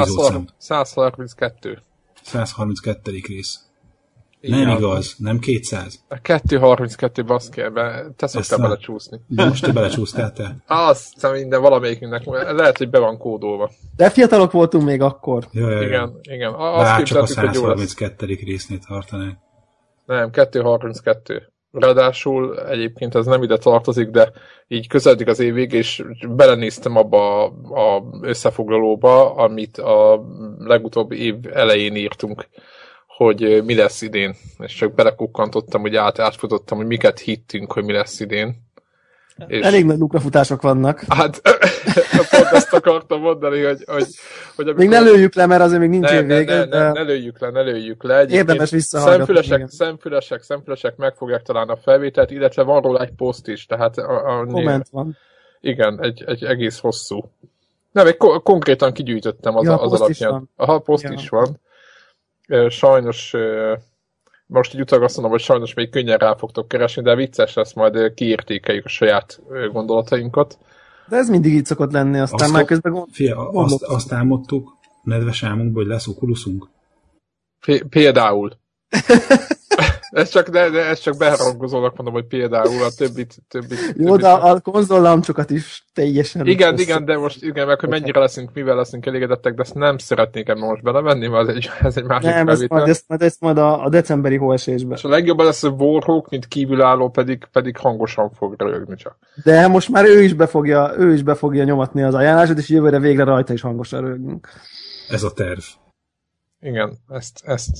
epizódszám. 132. 132. rész. Igen. Nem igaz, nem 200. A 232 baszkérbe, te szoktál belecsúszni. De most te belecsúsztál te. Azt hiszem minden valamelyikünknek, lehet, hogy be van kódolva. De fiatalok voltunk még akkor. Jó, jó. Igen, igen. Azt csak a 132. résznél tartanánk. Nem, 232. Ráadásul egyébként ez nem ide tartozik, de így közeledik az év vég, és belenéztem abba a, a összefoglalóba, amit a legutóbbi év elején írtunk hogy mi lesz idén, és csak belekukkantottam, hogy át, átfutottam, hogy miket hittünk, hogy mi lesz idén. És Elég nagy lukrafutások vannak. Hát, pont ezt akartam mondani, hogy... hogy, hogy amikor... Még ne lőjük le, mert azért még nincs ne, vége. Ne, ne, ne, ne, lőjük le, ne lőjük le. Egyébként Érdemes visszahallgatni. Szemfülesek, szemfülesek, szemfülesek meg fogják találni a felvételt, illetve van róla egy poszt is. Tehát a, a, Komment van. Igen, egy, egy egész hosszú. Nem, egy ko- konkrétan kigyűjtöttem az, ja, az alapján. Aha, poszt ja. is van sajnos most így utólag azt mondom, hogy sajnos még könnyen rá fogtok keresni, de vicces lesz, majd kiértékeljük a saját gondolatainkat. De ez mindig így szokott lenni, aztán azt már közben gond... Fia, azt, azt álmodtuk nedves álmunkból, hogy lesz okulusunk? Például. ez csak, de, de ez csak beharangozónak mondom, hogy például a többit... többit Jó, de a konzollamcsokat is teljesen... Igen, össze. igen, de most igen, meg hogy mennyire leszünk, mivel leszünk elégedettek, de ezt nem szeretnék ebben most belevenni, mert ez egy, ez egy másik Nem, ezt majd, ezt, majd, ezt majd a, a decemberi hóesésben. És a legjobb lesz a Warhawk, mint kívülálló, pedig, pedig hangosan fog rögni csak. De most már ő is be fogja, ő is be fogja nyomatni az ajánlásot, és jövőre végre rajta is hangosan rögünk. Ez a terv. Igen, ezt, ezt,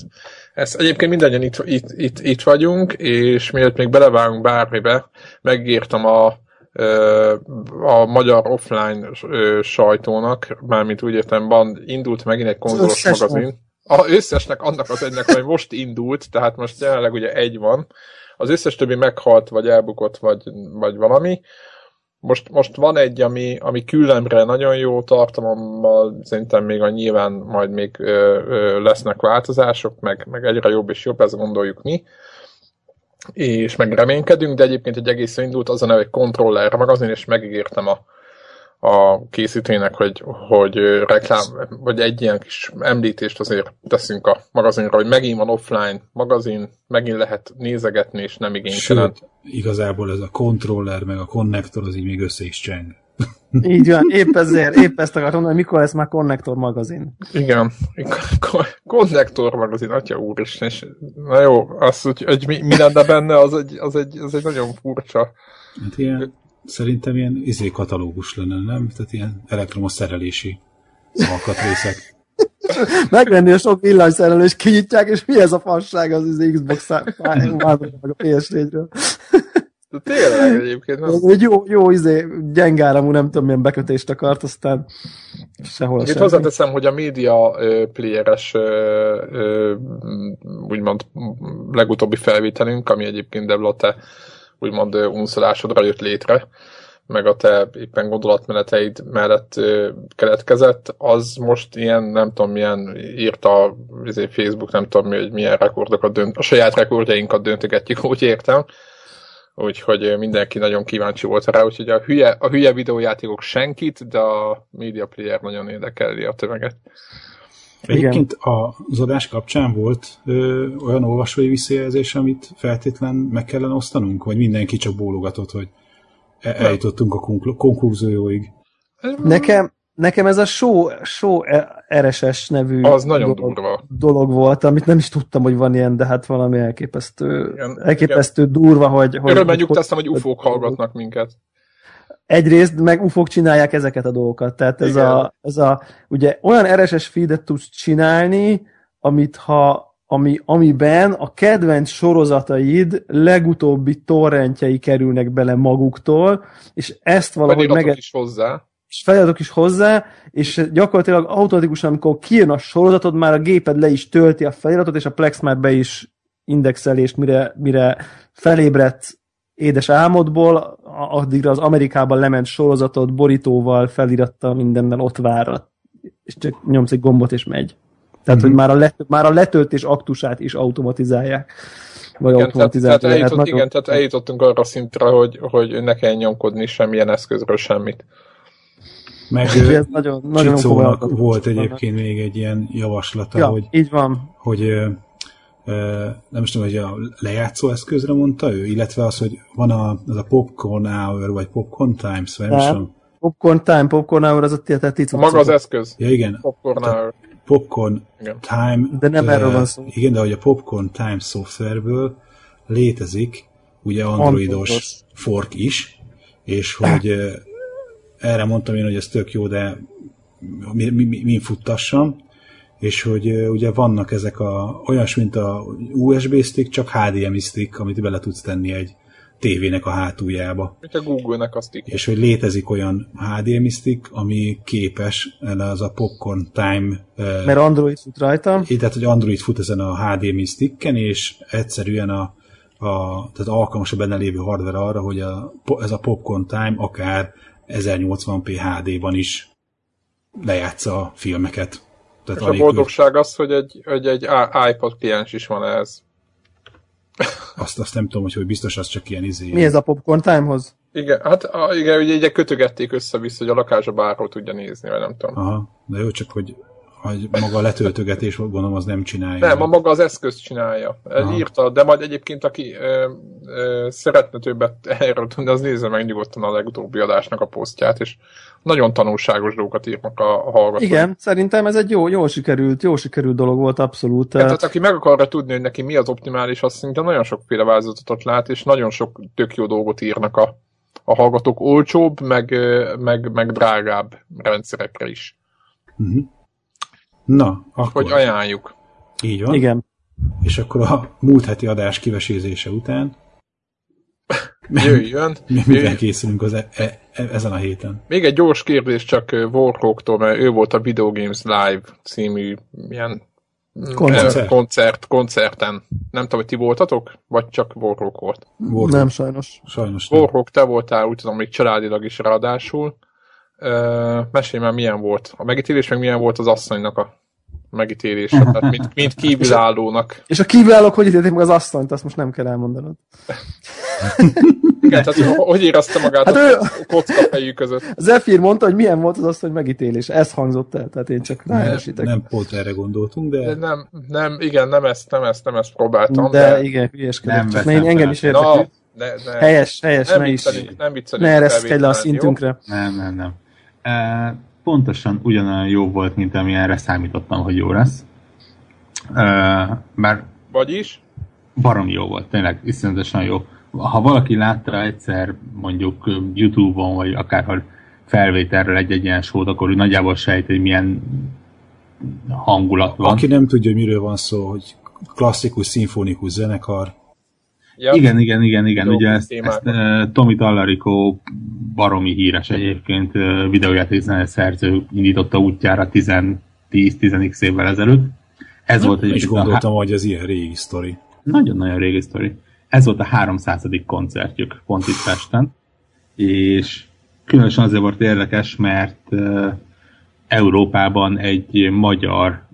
ezt egyébként mindannyian itt, itt, itt, itt vagyunk, és mielőtt még belevágunk bármibe, megírtam a, a magyar offline sajtónak, mármint úgy értem, van, indult megint egy konzolos magazin. A összesnek annak az egynek, hogy most indult, tehát most jelenleg ugye egy van. Az összes többi meghalt, vagy elbukott, vagy, vagy valami. Most, most van egy, ami, ami küllemre nagyon jó tartalommal, szerintem még a nyilván majd még ö, ö, lesznek változások, meg, meg egyre jobb és jobb, ezt gondoljuk mi. És meg reménykedünk, de egyébként egy egész indult az a neve, hogy Controller magazin, és megígértem a, a készítőnek, hogy, hogy reklám, vagy egy ilyen kis említést azért teszünk a magazinra, hogy megint van offline magazin, megint lehet nézegetni, és nem igénytelen. Sőt, igazából ez a controller, meg a konnektor az így még össze is cseng. Így van, épp ezért, épp ezt akartam mondani, mikor lesz már Connector magazin. Igen, Connector magazin, atya úr is, és na jó, az, hogy, hogy mi, mi lenne benne, az egy, az egy, az egy nagyon furcsa. Hát ilyen, szerintem ilyen izé katalógus lenne, nem? Tehát ilyen elektromos szerelési alkatrészek. Megvenni a sok villanyszerelést, kinyitják, és mi ez a fasság az, az Xbox meg a PS4-ről. De tényleg egyébként. Nem? Egy jó, jó izé, gyengáramú, nem tudom milyen bekötést akart, aztán sehol Itt hozzáteszem, hogy a média playeres úgymond legutóbbi felvételünk, ami egyébként Debla te úgymond unszolásodra jött létre, meg a te éppen gondolatmeneteid mellett keletkezett, az most ilyen, nem tudom milyen, írta izé, Facebook, nem tudom hogy milyen rekordokat dönt, a saját rekordjainkat döntögetjük, úgy értem, úgyhogy mindenki nagyon kíváncsi volt rá, úgyhogy a hülye, a hülye videójátékok senkit, de a media player nagyon érdekeli a tömeget. Egyébként az adás kapcsán volt ö, olyan olvasói visszajelzés, amit feltétlen meg kellene osztanunk, vagy mindenki csak bólogatott, hogy e- eljutottunk a konklúzióig. Nekem, nekem ez a show, show RSS nevű az nagyon dolog, durva. dolog volt, amit nem is tudtam, hogy van ilyen, de hát valami elképesztő, igen, elképesztő igen. durva, hogy... hogy Örömmel nyugtáztam, hogy ufók hallgatnak minket. Egyrészt meg ufók csinálják ezeket a dolgokat, tehát ez a, ez a, ugye olyan RSS feedet tudsz csinálni, amit ha ami, amiben a kedvenc sorozataid legutóbbi torrentjei kerülnek bele maguktól, és ezt valahogy meg... is hozzá. És feliratok is hozzá, és gyakorlatilag automatikusan, amikor kijön a sorozatod, már a géped le is tölti a feliratot, és a Plex már be is indexelést, mire, mire felébredt édes álmodból, addigra az Amerikában lement sorozatot borítóval, feliratta mindennel ott vár, és csak nyomsz egy gombot, és megy. Tehát, mm-hmm. hogy már a, let, már a letöltés aktusát is automatizálják. Vagy igen, automatizálják. Tehát, tehát eljutott, igen, tehát eljutottunk arra szintre, hogy, hogy ne kell nyomkodni semmilyen eszközről semmit. Meg ez nagyon, nagyon Csicónak volt egyébként még egy ilyen javaslata, ja, hogy, így van. hogy nem is tudom, hogy a lejátszó eszközre mondta ő, illetve az, hogy van a, az a Popcorn Hour, vagy Popcorn Times, vagy nem is tudom. Popcorn Time, Popcorn Hour, az a tietett Maga az eszköz. Ja, igen. Popcorn Hour. Popcorn igen. Time. De nem erről van szó. Igen, de hogy a Popcorn Time szoftverből létezik ugye androidos Androidos. fork is, és hogy erre mondtam én, hogy ez tök jó, de mi, mi, mi, mi futtassam, és hogy ugye vannak ezek a, olyas, mint a USB stick, csak HDMI stick, amit bele tudsz tenni egy tévének a hátuljába. Mint a Google-nek a stick. És hogy létezik olyan HDMI stick, ami képes, az a Popcorn Time... Mert Android fut rajta. Így, tehát, hogy Android fut ezen a HDMI sticken, és egyszerűen a, a tehát alkalmas a benne lévő hardware arra, hogy a, ez a Popcorn Time akár 1080p HD-ban is lejátsza a filmeket. Tehát és a boldogság az, hogy egy, hogy egy iPod kliens is van ehhez. Azt, azt nem tudom, hogy, hogy biztos az csak ilyen izé. Mi ez a Popcorn Time-hoz? Igen, hát a, igen, ugye így kötögették össze-vissza, hogy a lakásba bárhol tudja nézni, vagy nem tudom. Aha, de jó, csak hogy hogy maga a letöltögetés, gondolom, az nem csinálja. Nem, a maga az eszköz csinálja. Aha. Írta, de majd egyébként, aki ö, ö, szeretne többet erről tudni, az nézze meg nyugodtan a legutóbbi adásnak a posztját, és nagyon tanulságos dolgokat írnak a, a hallgatók. Igen, szerintem ez egy jó, jó sikerült, jó sikerült dolog volt abszolút. Ja, tehát aki meg akarja tudni, hogy neki mi az optimális, azt szerintem nagyon sokféle változatot lát, és nagyon sok tök jó dolgot írnak a, a hallgatók olcsóbb, meg, meg, meg drágább rendszerekre is. Uh-huh. Na, akkor... Hogy ajánljuk. Így van. Igen. És akkor a múlt heti adás kivesézése után Jöjjön. Mi, mivel készülünk az e, e, e, ezen a héten? Még egy gyors kérdés csak Warhawktól, mert ő volt a Video Games Live című ilyen koncert. koncert, koncerten. Nem tudom, hogy ti voltatok? Vagy csak Warhawk volt? Warhawk. Nem, sajnos. Sajnos nem. Warhawk, te voltál, úgy tudom, még családilag is ráadásul. Mesélj már, milyen volt a megítélés, meg milyen volt az asszonynak a megítélése, tehát mint, mint kívülállónak. És a kívülállók hogy ítélték meg az asszonyt, azt most nem kell elmondanod. Igen, tehát hogy érezte magát hát a ő... kockafejű között? Zephyr mondta, hogy milyen volt az asszony megítélése. Ez hangzott el, tehát én csak ráesítek. Nem, nem pont erre gondoltunk, de... de... nem, nem, igen, nem ezt, nem ezt, nem ezt próbáltam. De, de... igen, hülyeskedek. Csak én, engem is érdekel. No, de, de, helyes, helyes, nem ne is. Nem Ne ereszkedj le a szintünkre. Nem, nem, nem. Pontosan ugyanolyan jó volt, mint ami erre számítottam, hogy jó lesz. Bár Vagyis? Barom jó volt, tényleg iszonyatosan jó. Ha valaki látta egyszer mondjuk Youtube-on, vagy akárhol felvételről egy-egy ilyen sót, akkor úgy nagyjából sejt, hogy milyen hangulat van. Aki nem tudja, hogy miről van szó, hogy klasszikus, szimfonikus zenekar, Ja. Igen, igen, igen, igen. Ugye ezt, ezt uh, Tommy Tallarico baromi híres egyébként uh, videójáték szerző indította útjára 10-10x évvel ezelőtt. Ez Na, volt egy is gondoltam, a... hogy az ilyen régi sztori. Nagyon-nagyon régi sztori. Ez volt a 300. koncertjük pont itt Pesten, és különösen azért volt érdekes, mert uh, Európában egy magyar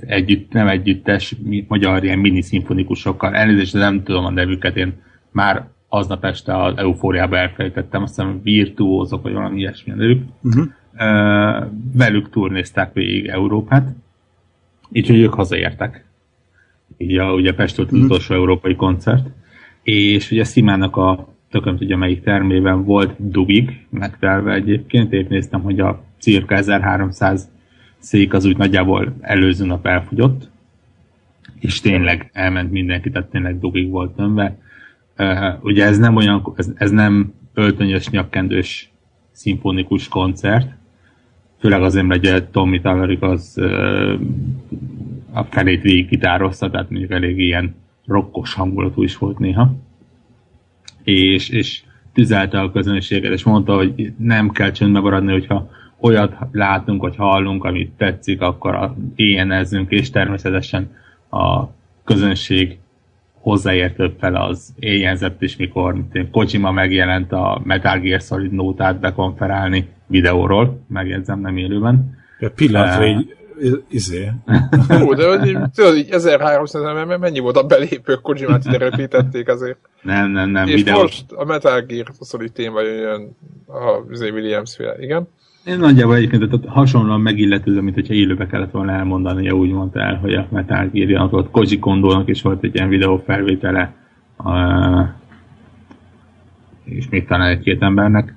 együtt, nem együttes, magyar ilyen mini szimfonikusokkal. Elnézést, nem tudom a nevüket, én már aznap este az eufóriába elfelejtettem, azt hiszem virtuózok, vagy valami ilyesmi a nevük. Uh-huh. Uh, velük turnézták végig Európát, így hogy ők hazaértek. Így a, ugye Pest volt az uh-huh. utolsó európai koncert, és ugye Szimának a tököm tudja melyik termében volt dugig megtelve egyébként, épp néztem, hogy a cirka 1300 szék az úgy nagyjából előző nap elfogyott, és tényleg elment mindenki, tehát tényleg dugig volt tömve. Uh, ugye ez nem olyan, ez, ez nem öltönyös, nyakkendős szimfonikus koncert, főleg azért, mert ugye Tommy Tallaric az a felét végig gitározta, tehát mondjuk elég ilyen rokkos hangulatú is volt néha. És, és tüzelte a közönséget, és mondta, hogy nem kell csöndbe maradni, hogyha olyat látunk, vagy hallunk, amit tetszik, akkor éjjenezzünk, és természetesen a közönség hozzáértőbb fele az éjjelzett is, mikor mint Kojima megjelent a Metal Gear Solid nótát bekonferálni videóról, megjegyzem, nem élőben. Ja, pillanatra uh, így izé. Ó, de tudod, így 1300 ember, mennyi volt a belépő, Kojimát ide röpítették azért. Nem, nem, nem. És videó. most a Metal Gear Solid téma jön a Williams féle, igen. Én nagyjából egyébként tehát hasonlóan megilletődöm, mint hogyha élőbe kellett volna elmondani, úgy mondta el, hogy a Metal Gear ott Koji Kondónak is volt egy ilyen videó felvétele, és még talán egy-két embernek,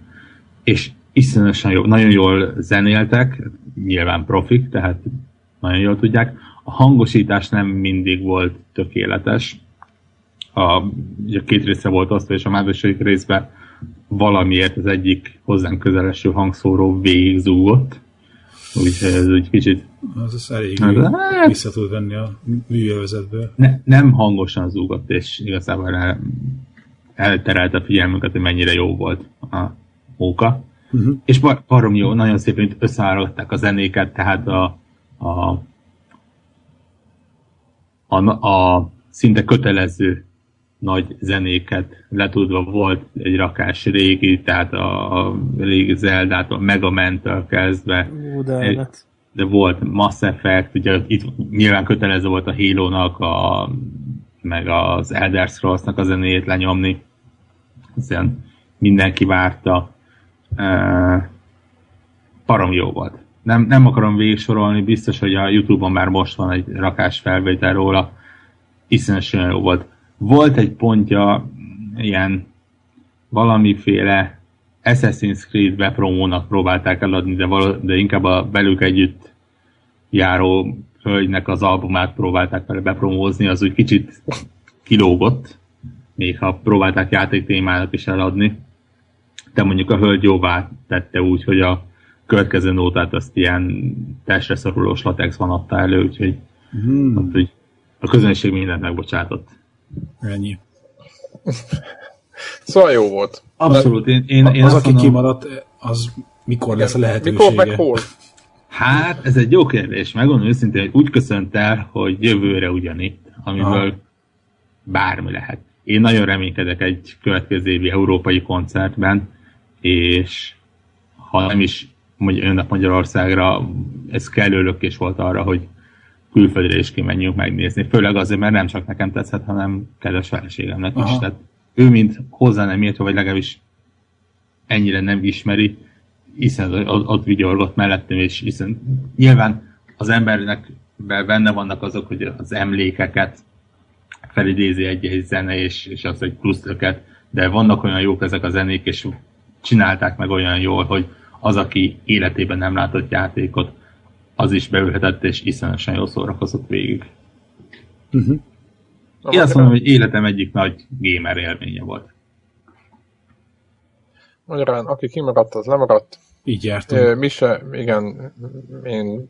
és iszonyatosan jó, nagyon jól zenéltek, nyilván profik, tehát nagyon jól tudják. A hangosítás nem mindig volt tökéletes. A, ugye két része volt azt, és a második részben valamiért az egyik hozzánk közeleső hangszóró végigzúgott. Úgyhogy ez egy kicsit... Az az elég hát, vissza tud venni a műjelvezetből. Ne, nem hangosan zúgott, és igazából el, elterelte a figyelmünket, hogy mennyire jó volt a móka. Uh-huh. És barom jó, nagyon szépen összeállították a zenéket, tehát a, a, a, a szinte kötelező nagy zenéket letudva volt egy rakás régi, tehát a, a régi Zeldától, Megament-től kezdve. Ú, de, egy, de volt Mass Effect, ugye itt nyilván kötelező volt a Halo-nak, a, meg az Elder Scrolls-nak a zenéjét lenyomni. Hiszen mindenki várta. Uh, parom jó volt. Nem, nem akarom végigsorolni, biztos, hogy a Youtube-on már most van egy rakás felvétel róla. Iszonyatosan jó volt volt egy pontja ilyen valamiféle Assassin's Creed bepromónak próbálták eladni, de, val- de inkább a belük együtt járó hölgynek az albumát próbálták vele bepromózni, az úgy kicsit kilógott, még ha próbálták játék témának is eladni. De mondjuk a hölgy jóvá tette úgy, hogy a következő nótát azt ilyen testre szorulós latexban adta elő, úgyhogy hmm. hogy a közönség mindent megbocsátott. Ennyi. szóval jó volt. Abszolút. Én, én, én az, aki mondom, kimaradt, az mikor lesz a lehetősége? Mikor meg hol? Hát, ez egy jó kérdés. Megmondom őszintén, hogy úgy köszönt el, hogy jövőre ugyanitt, amiből Aha. bármi lehet. Én nagyon reménykedek egy következő évi európai koncertben, és ha nem is jönnek Magyarországra, ez kellő lökés volt arra, hogy külföldre is kimenjünk megnézni. Főleg azért, mert nem csak nekem tetszett, hanem kedves feleségemnek is. Tehát ő, mint hozzá nem ért, vagy legalábbis ennyire nem ismeri, hiszen ott, ott vigyorgott mellettem, és hiszen nyilván az embernek benne vannak azok, hogy az emlékeket felidézi egy-egy zene, és, és az egy plusz öket, de vannak olyan jók ezek a zenék, és csinálták meg olyan jól, hogy az, aki életében nem látott játékot, az is beülhetett, és iszonyatosan jól szórakozott végig. Uh-huh. Én azt mondom, hogy életem egyik nagy gamer élménye volt. Magyarán, aki kimaradt, az lemaradt. Így jártunk. Mi se, igen, én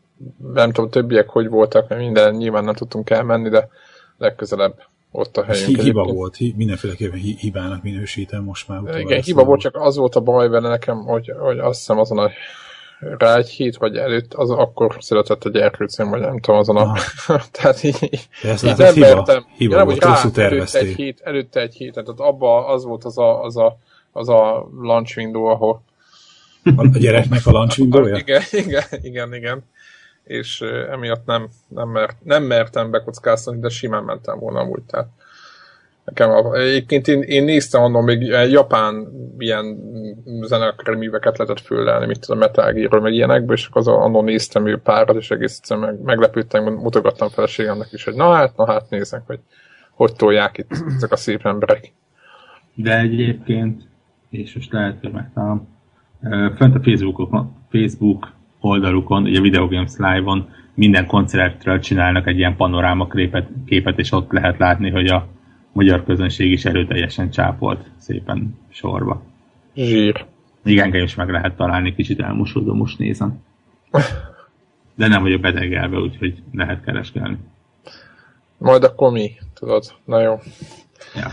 nem tudom, többiek hogy voltak, mert minden nyilván nem tudtunk elmenni, de legközelebb ott a helyünk. Hiba egyébként. volt, mindenféleképpen hibának minősítem most már. Igen, hiba volt, csak az volt a baj vele nekem, hogy, hogy azt hiszem azon a rá egy hét, vagy előtt, az akkor született egy erkőcém, vagy nem tudom, azon a... tehát így, ez így nem hiba, vertem. Hiba ja, volt, rosszul előtte egy, hét, előtte egy hét, tehát abba az volt az a, az a, az a launch window, ahol... A gyereknek a launch window -ja? Igen, igen, igen, igen. És emiatt nem, nem, mert, nem mertem bekockáztatni, de simán mentem volna amúgy, tehát Nekem a, egyébként én, én néztem annak még japán ilyen zenekréműveket lehetett föllelni, mint a Metal Gear-ről, meg ilyenekből, és akkor annon néztem ő párat, és egész egyszerűen meg, meglepődtem, mutogattam feleségemnek is, hogy na hát, na hát nézzek, hogy hogy tolják itt ezek a szép emberek. De egyébként, és most lehet, hogy megtalálom, fönt a Facebookon, Facebook oldalukon, ugye Video Games Live-on minden koncertről csinálnak egy ilyen panoráma képet, képet, és ott lehet látni, hogy a magyar közönség is erőteljesen csápolt szépen sorba. Zsír. Engem is meg lehet találni, kicsit elmosódom, most nézem. De nem vagyok betegelve, úgyhogy lehet kereskelni. Majd akkor mi, tudod? Na jó. Ja.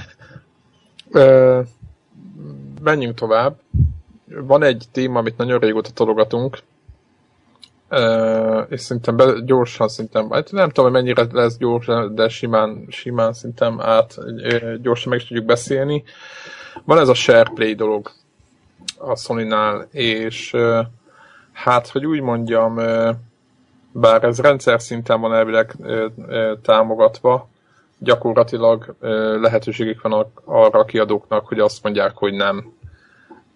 Ö, menjünk tovább. Van egy téma, amit nagyon régóta tologatunk, Uh, és szerintem be, gyorsan szerintem, hát nem tudom, hogy mennyire lesz gyors, de simán, simán szerintem át gyorsan meg is tudjuk beszélni. Van ez a SharePlay dolog a Sony-nál, és uh, hát, hogy úgy mondjam, uh, bár ez rendszer szinten van elvileg támogatva, gyakorlatilag lehetőségük van arra a kiadóknak, hogy azt mondják, hogy nem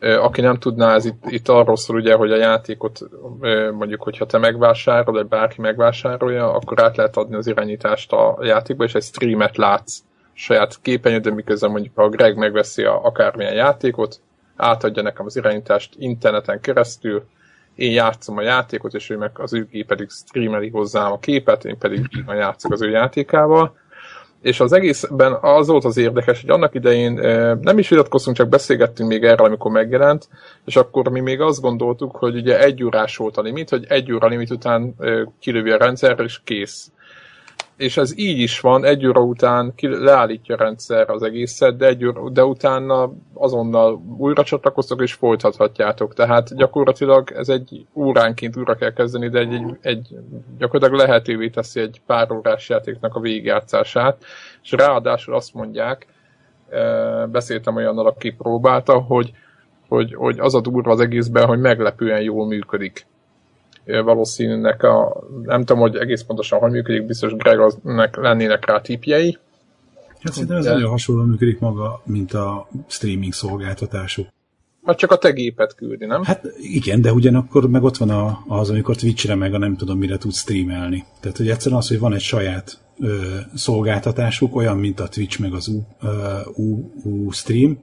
Aki nem tudná, ez itt, itt arról szól ugye, hogy a játékot mondjuk, hogyha te megvásárol, vagy bárki megvásárolja, akkor át lehet adni az irányítást a játékba, és egy streamet látsz saját képernyődön, miközben mondjuk a Greg megveszi a, akármilyen játékot, átadja nekem az irányítást interneten keresztül, én játszom a játékot, és ő meg az ő pedig streameli hozzám a képet, én pedig játszok az ő játékával. És az egészben az volt az érdekes, hogy annak idején nem is vitatkoztunk, csak beszélgettünk még erről, amikor megjelent, és akkor mi még azt gondoltuk, hogy ugye egy órás volt a limit, hogy egy óra limit után kilövi a rendszer, és kész és ez így is van, egy óra után ki, leállítja a rendszer az egészet, de, egy óra, de utána azonnal újra csatlakoztok és folytathatjátok. Tehát gyakorlatilag ez egy óránként újra kell kezdeni, de egy, egy, egy gyakorlatilag lehetővé teszi egy pár órás játéknak a végigjátszását, és ráadásul azt mondják, beszéltem olyannal, aki próbálta, hogy, hogy, hogy az a durva az egészben, hogy meglepően jól működik valószínűnek a, nem tudom, hogy egész pontosan hogy működik, biztos Gregnek lennének rá tipjei. Hát szerintem ez de... nagyon hasonlóan működik maga, mint a streaming szolgáltatásuk. Vagy csak a te gépet küldi, nem? Hát igen, de ugyanakkor meg ott van a, az, amikor Twitch-re meg a nem tudom mire tudsz streamelni. Tehát, hogy egyszerűen az, hogy van egy saját ö, szolgáltatásuk, olyan, mint a Twitch meg az U, ö, U, U stream,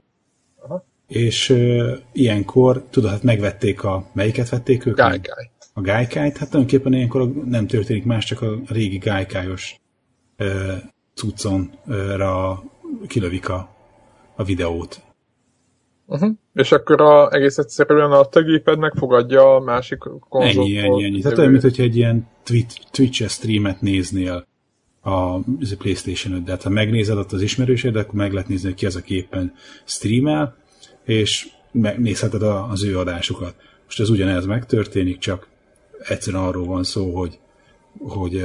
Aha. és ö, ilyenkor, tudod, hát megvették a, melyiket vették ők? Gáj, gáj a gájkájt, hát tulajdonképpen ilyenkor nem történik más, csak a régi gájkájos uh, cucconra kilövik a, a videót. Uh-huh. És akkor a, egész egyszerűen a te géped megfogadja a másik konzolból. Ennyi, ennyi, ennyi. Tehát olyan, mint hogyha egy ilyen Twitch, streamet néznél a playstation de hát ha megnézed ott az ismerősed, akkor meg lehet nézni, hogy ki az, aki éppen streamel, és megnézheted az ő adásukat. Most ez ugyanez megtörténik, csak egyszerűen arról van szó, hogy, hogy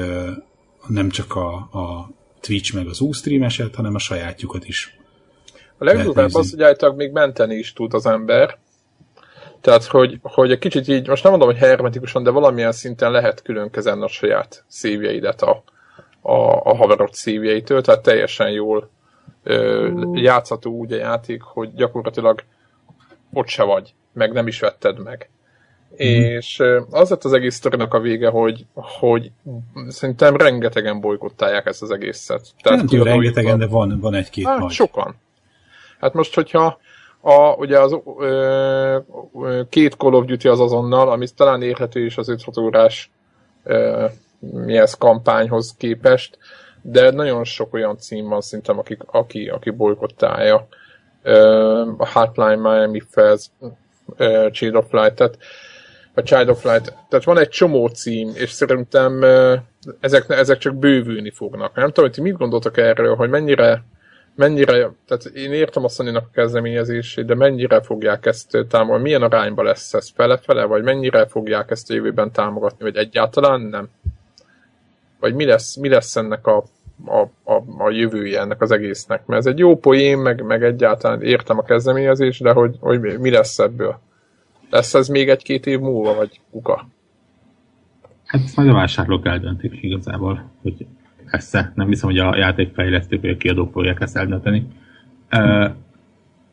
nem csak a, a Twitch meg az Ustream eset, hanem a sajátjukat is. A legdurvább az, hogy általában még menteni is tud az ember. Tehát, hogy, hogy egy kicsit így, most nem mondom, hogy hermetikusan, de valamilyen szinten lehet külön kezelni a saját szívjeidet a, a, a haverod szívjeitől, tehát teljesen jól ö, játszható úgy a játék, hogy gyakorlatilag ott se vagy, meg nem is vetted meg. Mm. És az lett az egész sztorinak a vége, hogy, hogy szerintem rengetegen bolykottálják ezt az egészet. Tehát nem tudom, rengetegen, de van, van egy-két hát, nagy. Sokan. Hát most, hogyha a, ugye az ö, ö, két Call of Duty az azonnal, ami talán érhető is az 5 órás ö, mi ez kampányhoz képest, de nagyon sok olyan cím van szerintem, aki, aki, aki bolykottálja. a Hotline Miami Fez, Child of Light, tehát a Child of Light. Tehát van egy csomó cím, és szerintem ezek, ezek csak bővülni fognak. Nem tudom, hogy ti mit gondoltak erről, hogy mennyire, mennyire, tehát én értem a sony a kezdeményezését, de mennyire fogják ezt támogatni, milyen arányban lesz ez fele-fele, vagy mennyire fogják ezt a jövőben támogatni, vagy egyáltalán nem? Vagy mi lesz, mi lesz ennek a, a, a, a jövője ennek az egésznek? Mert ez egy jó poén, meg, meg egyáltalán értem a kezdeményezést, de hogy, hogy mi lesz ebből? Lesz ez még egy-két év múlva, vagy kuka? Hát ezt majd a vásárlók eldöntik igazából, hogy lesz. Nem hiszem, hogy a játékfejlesztők vagy a kiadók fogják ezt eldönteni.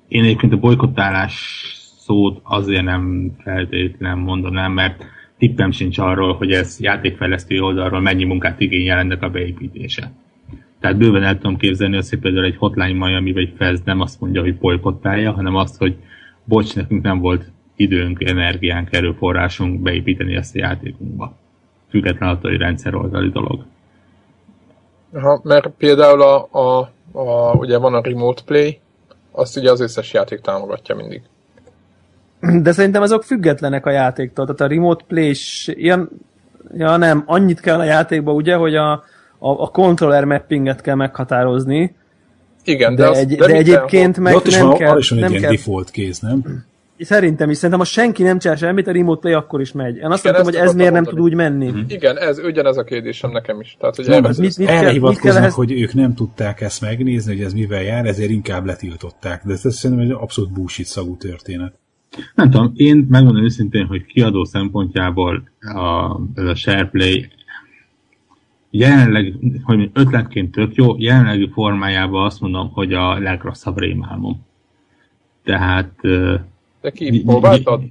Én egyébként a bolykottálás szót azért nem feltétlenül mondanám, mert tippem sincs arról, hogy ez játékfejlesztő oldalról mennyi munkát igényel ennek a beépítése. Tehát bőven el tudom képzelni azt, hogy például egy Hotline Miami vagy Fez nem azt mondja, hogy bolykottálja, hanem azt, hogy bocs, nekünk nem volt időnk, energiánk, erőforrásunk beépíteni ezt a játékunkba. Független attól, hogy rendszer oldali dolog. Ha, mert például a, a, a, ugye van a Remote Play, azt ugye az összes játék támogatja mindig. De szerintem azok függetlenek a játéktól, tehát a Remote Play is ilyen, ja nem, annyit kell a játékba ugye, hogy a, a, a controller mappinget kell meghatározni, igen, de, de, az, egy, de, de egyébként meg ott is nem van, kell... is van egy ilyen kell, default kéz, nem? Szerintem is, szerintem ha senki nem csinál semmit, a remote play akkor is megy. Én azt mondtam, hogy ez miért nem tud úgy menni. Mm-hmm. Igen, ez ugyanez a kérdésem nekem is. Tehát, hogy nem, ez, mit, mit erre kell, hivatkoznak, ehhez... hogy ők nem tudták ezt megnézni, hogy ez mivel jár, ezért inkább letiltották. De ez szerintem egy abszolút bullshit szagú történet. Nem tudom, én megmondom őszintén, hogy kiadó szempontjából a, ez a SharePlay jelenleg, hogy ötletként tök jó, jelenlegi formájában azt mondom, hogy a legrosszabb rémálmom. Tehát De ki próbáltad?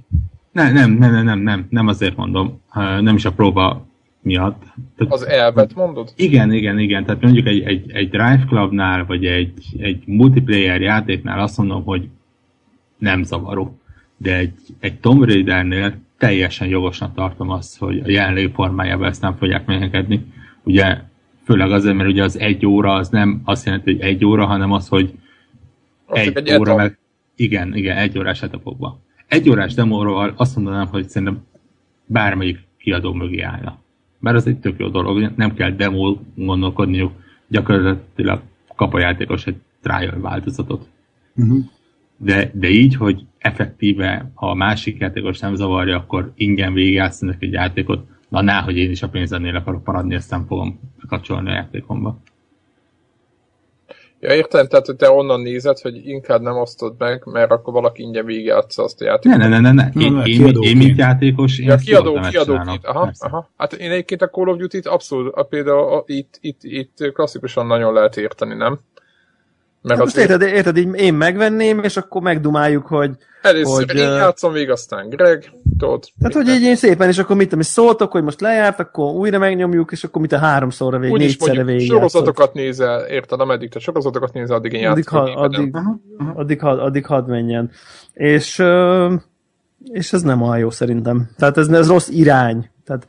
Nem, nem, nem, nem, nem, nem, nem azért mondom, nem is a próba miatt. Tehát, az elvet mondod? Igen, igen, igen. Tehát mondjuk egy, egy, egy Drive Clubnál, vagy egy, egy multiplayer játéknál azt mondom, hogy nem zavaró. De egy, egy Tomb Raidernél teljesen jogosnak tartom azt, hogy a jelenlegi formájában ezt nem fogják megengedni. Ugye főleg azért, mert ugye az egy óra az nem azt jelenti, hogy egy óra, hanem az, hogy az egy, egy óra meg... Igen, igen, egy órás etapokban. Egy órás demóról azt mondanám, hogy szerintem bármelyik kiadó mögé állna. Mert az egy tök jó dolog, nem kell demo gondolkodniuk, gyakorlatilag kap a játékos egy trial változatot. Uh-huh. De, de így, hogy effektíve, ha a másik játékos nem zavarja, akkor ingyen végigjátszanak egy játékot, na ná, hogy én is a pénzednél akarok maradni, ezt nem fogom kapcsolni a játékomba. Ja, értem, tehát hogy te onnan nézed, hogy inkább nem osztod meg, mert akkor valaki ingyen végigjátsza azt a játékot. Ne, ne, ne, ne, Én, én, én, én mint játékos, én ja, kiadó, kiadó, aha, aha. Hát én egyébként a Call of Duty-t abszolút, a, például a, itt, itt, itt klasszikusan nagyon lehet érteni, nem? Mert most érted, érted, így én megvenném, és akkor megdumáljuk, hogy... Először hogy, én játszom végig, aztán Greg, tudod. Tehát, hogy így én szépen, és akkor mit tudom, szóltok, hogy most lejárt, akkor újra megnyomjuk, és akkor mit a háromszorra végig, négyszerre végig sorozatokat nézel, érted, ameddig te sorozatokat nézel, addig én játszom. Addig, ha, addig, addig, addig, addig hadd menjen. És, és ez nem olyan jó szerintem. Tehát ez, ez rossz irány. Tehát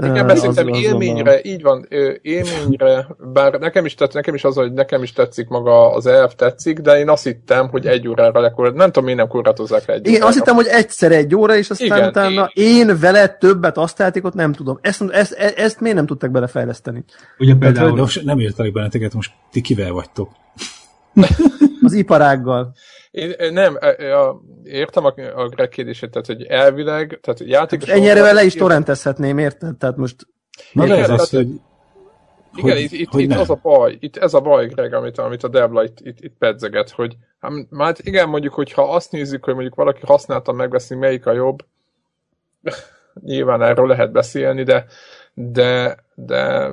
igen, mert szerintem élményre, az így van, élményre, bár nekem is, tetszik, nekem is az, hogy nekem is tetszik maga az elf tetszik, de én azt hittem, hogy egy órára lekorlát, nem tudom, miért nem korlátozzák egy Én órára. azt hittem, hogy egyszer egy óra, és aztán Igen, utána én... én vele többet azt játékot nem tudom. Ezt, ezt, ezt, ezt miért nem tudtak belefejleszteni? Ugye például... Hát, most nem írtak benneteket, most ti kivel vagytok? az iparággal. Én, nem, értem a, a Greg kérdését, tehát hogy elvileg, tehát játékos... Hát ennyire le is torrentezhetném, érted? Tehát most... Na ez az, hogy... Igen, hogy, itt, itt, hogy itt az a baj, itt ez a baj, Greg, amit, amit a Debla itt, itt, itt pedzeget, hogy hát, hát igen, mondjuk, hogyha azt nézzük, hogy mondjuk valaki használtan megveszi, melyik a jobb, nyilván erről lehet beszélni, de, de, de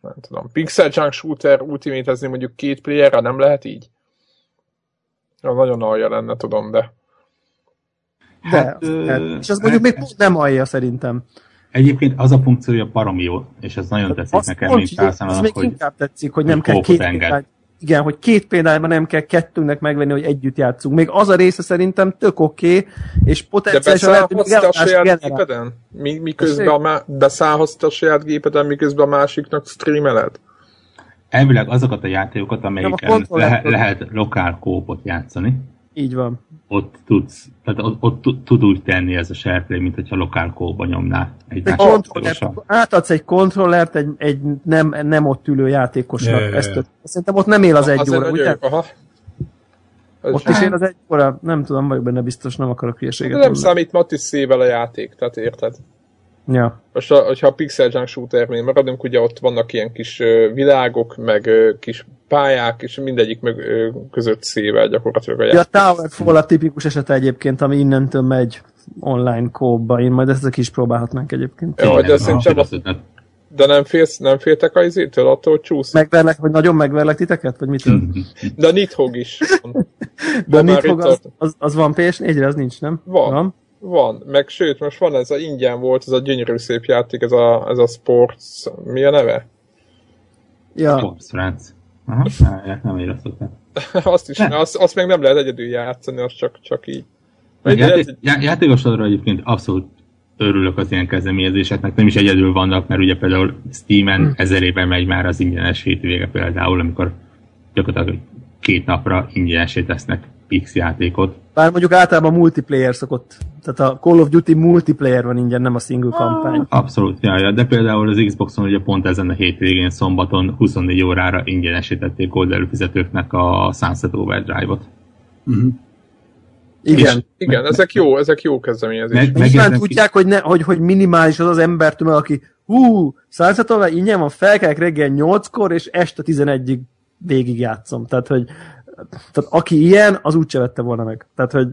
nem tudom, Pixel Junk Shooter ultimate mondjuk két playerre nem lehet így? Ja, nagyon alja lenne, tudom, de... De, hát, ö... és az mondjuk még nem alja szerintem. Egyébként az a funkciója baromi jó, és ez nagyon tetszik azt nekem, mint felszámolónak, hogy... még inkább tetszik, hogy nem kell két példát, igen, hogy két példányban nem kell kettőnek megvenni, hogy együtt játszunk. Még az a része szerintem tök oké, okay, és potenciálisan lehet, hogy a saját gépeden? Mi, miközben a má... beszállhatsz a saját gépeden, miközben a másiknak streameled? Elvileg azokat a játékokat, amelyiken le, lehet lokál kópot játszani. Így van. Ott tudsz, tehát ott, ott tud úgy tenni ez a SharePlay, mint hogyha lokál kóba nyomná. Egy egy átadsz egy kontrollert egy, egy nem, nem ott ülő játékosnak. Yeah. Ezt, szerintem ott nem él az egy óra, ugye? Aha. Ott is él az egy óra, nem tudom, vagy benne biztos, nem akarok hülyeséget Nem mondani. számít Matis szével a játék, tehát érted? Ja. Most, a, hogyha a Pixel Junk Shooter-nél maradunk, ugye ott vannak ilyen kis világok, meg kis pályák, és mindegyik meg között szével gyakorlatilag a játék. Ja, a Towerfall a tipikus esete egyébként, ami innentől megy online kóba. Én majd ezt is próbálhatnánk egyébként. Ja, de szerintem de nem, félsz, nem féltek a izétől, attól, hogy csúsz? Megverlek, vagy nagyon megverlek titeket? Vagy mit? de a Nidhogg is. de a Nidhogg az, az, az, van PS4-re, az nincs, nem? Van. van. Van, meg sőt, most van ez a ingyen volt, ez a gyönyörű szép játék, ez a, ez a Sports, mi a neve? Ja. Sports France. Aha, nem éreztem. azt is, azt, azt még nem lehet egyedül játszani, az csak, csak így. Játék, já, játékosodra egyébként abszolút örülök az ilyen kezdeményezéseknek, nem is egyedül vannak, mert ugye például Steam-en hmm. ezer éve megy már az ingyenes hétvége például, amikor gyakorlatilag két napra ingyenesé tesznek X játékot. Bár mondjuk általában multiplayer szokott, tehát a Call of Duty multiplayer van ingyen, nem a single ah, kampány. Abszolút, ja, ja, de például az Xboxon ugye pont ezen a hétvégén szombaton 24 órára ingyenesítették gold előfizetőknek a Sunset Overdrive-ot. Uh-huh. Igen. És, igen, meg, ezek jó, ezek jó kezdeményezések. Meg, meg tudják, hogy, ne, hogy, hogy minimális az az embertől, aki hú, Sunset Overdrive ingyen van, felkelek reggel 8-kor, és este 11-ig végig játszom. Tehát, hogy tehát aki ilyen, az úgy vette volna meg. Tehát, hogy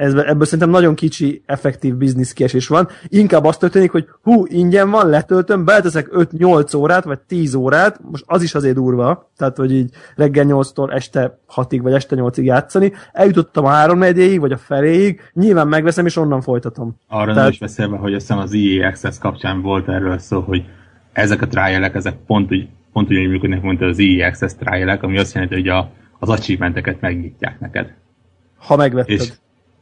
ez, ebből szerintem nagyon kicsi effektív biznisz kiesés van. Inkább azt történik, hogy hú, ingyen van, letöltöm, beleteszek 5-8 órát, vagy 10 órát, most az is azért durva, tehát hogy így reggel 8-tól este 6-ig, vagy este 8-ig játszani, eljutottam a 3 ig vagy a feléig, nyilván megveszem, és onnan folytatom. Arra tehát... nem is beszélve, hogy azt az EA Access kapcsán volt erről szó, hogy ezek a trialek, ezek pont úgy, pont úgy működnek, mint az EA Access trialek, ami azt jelenti, hogy a, az achievementeket megnyitják neked. Ha megvetted. És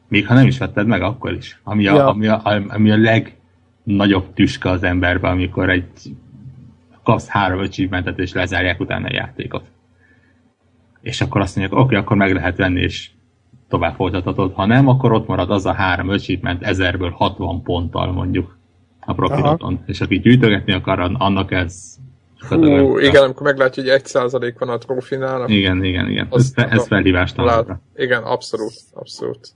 még ha nem is vetted meg, akkor is. Ami a, ja. ami a, ami a legnagyobb tüske az emberben, amikor egy kapsz három achievementet, és lezárják utána a játékot. És akkor azt mondják, oké, okay, akkor meg lehet venni, és tovább folytathatod. Ha nem, akkor ott marad az a három achievement ezerből 60 ponttal mondjuk a profiloton. És aki gyűjtögetni akar, annak ez Hú, igen, amikor meglátja, hogy egy százalék van a trófinál. Igen, igen, igen. Ez, ez felhívás Igen, abszolút, abszolút.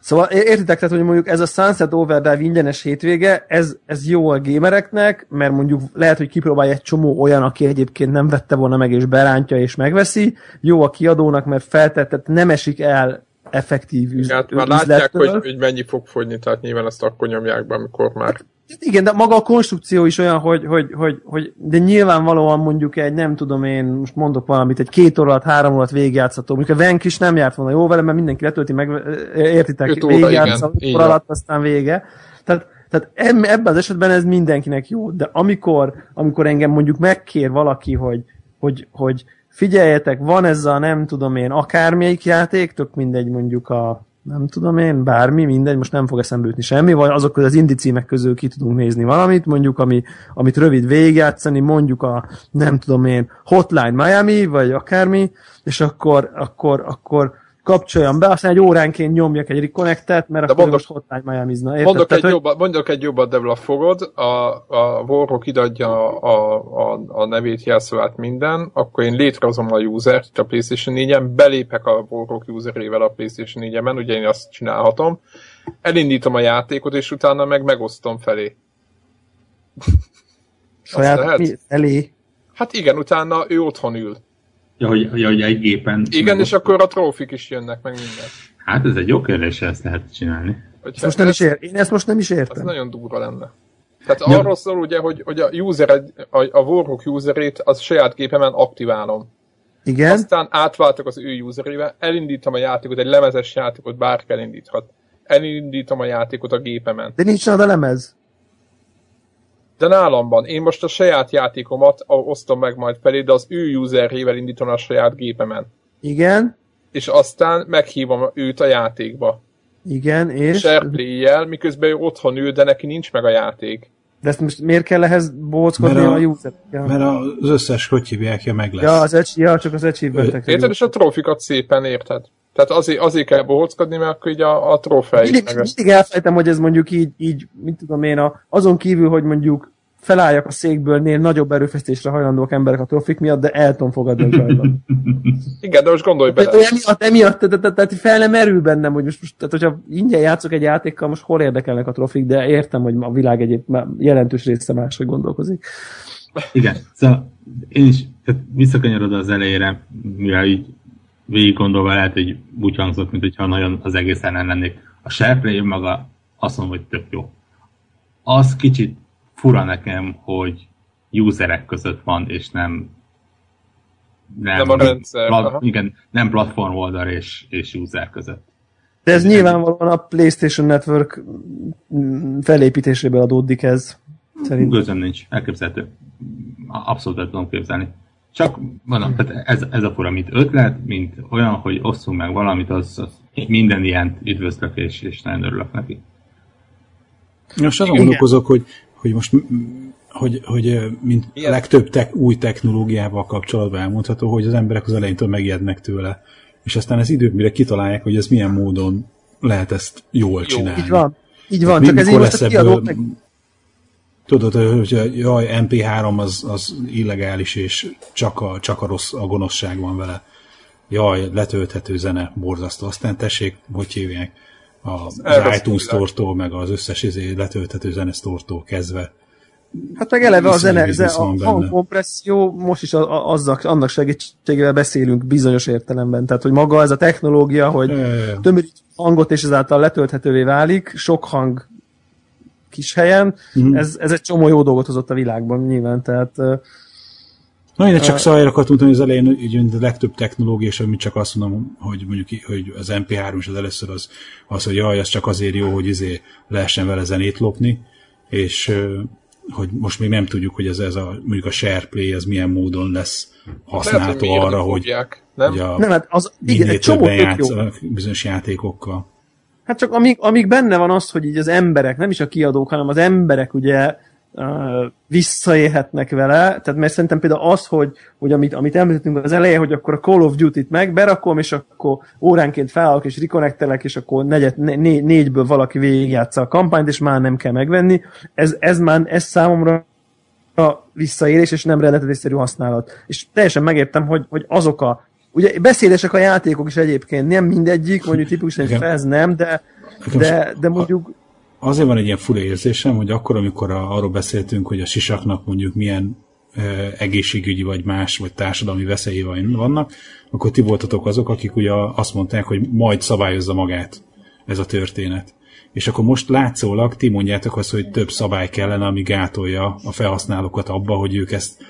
Szóval értitek, tehát, hogy mondjuk ez a Sunset Overdrive ingyenes hétvége, ez, ez jó a gamereknek, mert mondjuk lehet, hogy kipróbálja egy csomó olyan, aki egyébként nem vette volna meg, és berántja, és megveszi. Jó a kiadónak, mert feltettet, nem esik el effektív üzlet. Hát már látják, hogy, hogy mennyi fog fogyni, tehát nyilván ezt akkor nyomják be, amikor már igen, de maga a konstrukció is olyan, hogy, hogy, hogy, hogy de nyilvánvalóan mondjuk egy, nem tudom én, most mondok valamit, egy két óra alatt, három óra alatt végigjátszható. Mondjuk a Venk is nem járt volna jó vele, mert mindenki letölti meg, értitek, végigjátszható alatt, aztán vége. Tehát, tehát ebben az esetben ez mindenkinek jó, de amikor, amikor engem mondjuk megkér valaki, hogy, hogy, hogy figyeljetek, van ez a nem tudom én akármelyik játék, tök mindegy mondjuk a nem tudom én, bármi, mindegy, most nem fog eszembe jutni semmi, vagy azok közül az indi közül ki tudunk nézni valamit, mondjuk, ami, amit rövid végigjátszani, mondjuk a, nem tudom én, Hotline Miami, vagy akármi, és akkor, akkor, akkor kapcsoljam be, aztán egy óránként nyomjak egy reconnectet, mert De akkor mondok, most hotline miami Mondok, egy hogy... jobbat, mondok egy jobbat, Debla, fogod, a, a Warrock idadja a, a, a nevét, jelszavát minden, akkor én létrehozom a user-t a PlayStation 4-en, belépek a Warrock userével a PlayStation 4-en, ugye én azt csinálhatom, elindítom a játékot, és utána meg megosztom felé. Saját mi? Elé? Hát igen, utána ő otthon ül. Ja, hogy, ja, hogy egy gépen... Igen, és akkor a trófik is jönnek, meg minden. Hát ez egy jó kérdés, ezt lehet csinálni. Ezt most nem ez, is ér, én ezt most nem is értem. Ez nagyon durva lenne. Tehát ja. arról szól ugye, hogy, hogy a, user, a, a Warhawk userét az saját gépemen aktiválom. Igen. Aztán átváltok az ő userével, elindítom a játékot, egy lemezes játékot bárki elindíthat. Elindítom a játékot a gépemen. De nincs a lemez. De nálam van. Én most a saját játékomat osztom meg majd felé, de az ő userjével indítom a saját gépemen. Igen. És aztán meghívom őt a játékba. Igen, és? Shareplay-jel, miközben ő otthon ül, de neki nincs meg a játék. De ezt most miért kell ehhez bóckodni a, a user ja. Mert az összes, hogy hívják, meg lesz. Ja, az egy, ja csak az achievementek. Érted, és a trófikat szépen érted? Tehát azért, azért kell bohóckodni, mert akkor így a, a trófej mindig, mindig elfejtem, hogy ez mondjuk így, így mit tudom én, a, azon kívül, hogy mondjuk felálljak a székből, nél nagyobb erőfeszítésre hajlandóak emberek a trofik miatt, de el tudom fogadni Igen, de most gondolj bele. Tehát, emiatt, emiatt tehát, tehát, tehát fel nem merül bennem, hogy most, tehát, hogyha ingyen játszok egy játékkal, most hol érdekelnek a trofik, de értem, hogy a világ egyéb jelentős része máshogy gondolkozik. Igen, szóval én is tehát visszakanyarod az elejére, mivel így végig gondolva lehet, hogy úgy hangzott, mint hogyha nagyon az egész ellen lennék. A SharePlay maga azt mondom, hogy tök jó. Az kicsit fura nekem, hogy userek között van, és nem nem, nem a rendszer. Plat, igen, nem platform oldal és, és user között. De ez nyilvánvalóan a PlayStation Network felépítéséből adódik ez. Szerintem. Gözöm nincs, elképzelhető. Abszolút el tudom képzelni. Csak mondom, tehát ez, ez a fura, mint ötlet, mint olyan, hogy osszunk meg valamit, az, az minden ilyen üdvözlök, és, és nagyon örülök neki. Most azon gondolkozok, hogy, hogy most hogy, hogy mint Igen. legtöbb tek, új technológiával kapcsolatban elmondható, hogy az emberek az elejétől megijednek tőle. És aztán ez idők, mire kitalálják, hogy ez milyen módon lehet ezt jól Jó, csinálni. Így van. Így van, csak ez így most a kiadók meg tudod, hogy jaj, MP3 az, az illegális, és csak a, csak a rossz, a gonoszság van vele. Jaj, letölthető zene, borzasztó. Aztán tessék, hogy hívják, a, az iTunes store meg az összes izé letölthető zenesztortól kezdve Hát meg eleve a zene, a hangkompresszió, most is a, a, azzal, annak segítségével beszélünk bizonyos értelemben. Tehát, hogy maga ez a technológia, hogy tömörít hangot, és ezáltal letölthetővé válik, sok hang kis helyen, mm. ez, ez egy csomó jó dolgot hozott a világban nyilván, tehát Na, én csak szóval akartam mondani, hogy az elején hogy a legtöbb technológia, és amit csak azt mondom, hogy mondjuk hogy az MP3 is az először az, az, hogy jaj, ez csak azért jó, hogy izé lehessen vele zenét lopni, és hogy most még nem tudjuk, hogy ez, ez a, mondjuk a SharePlay, az milyen módon lesz használható Lehet, arra, hogy, nem? hogy a nem, hát az, igen, egy csomó játsz, bizonyos játékokkal. Hát csak amíg, amíg benne van az, hogy így az emberek, nem is a kiadók, hanem az emberek ugye visszaélhetnek vele, tehát mert szerintem például az, hogy, hogy amit, amit említettünk az elején, hogy akkor a Call of Duty-t meg berakom, és akkor óránként felállok, és reconnectelek, és akkor negyed, né, négyből valaki végigjátsza a kampányt, és már nem kell megvenni. Ez, ez már, ez számomra a visszaélés, és nem rendeltetésszerű használat. És teljesen megértem, hogy, hogy azok a Ugye beszélések a játékok is egyébként, nem mindegyik, mondjuk tipikusan egy fez nem, de, de, de mondjuk azért van egy ilyen fura érzésem, hogy akkor, amikor a, arról beszéltünk, hogy a sisaknak mondjuk milyen e, egészségügyi vagy más, vagy társadalmi veszélyi vannak, akkor ti voltatok azok, akik ugye azt mondták, hogy majd szabályozza magát ez a történet. És akkor most látszólag ti mondjátok azt, hogy több szabály kellene, ami gátolja a felhasználókat abba, hogy ők ezt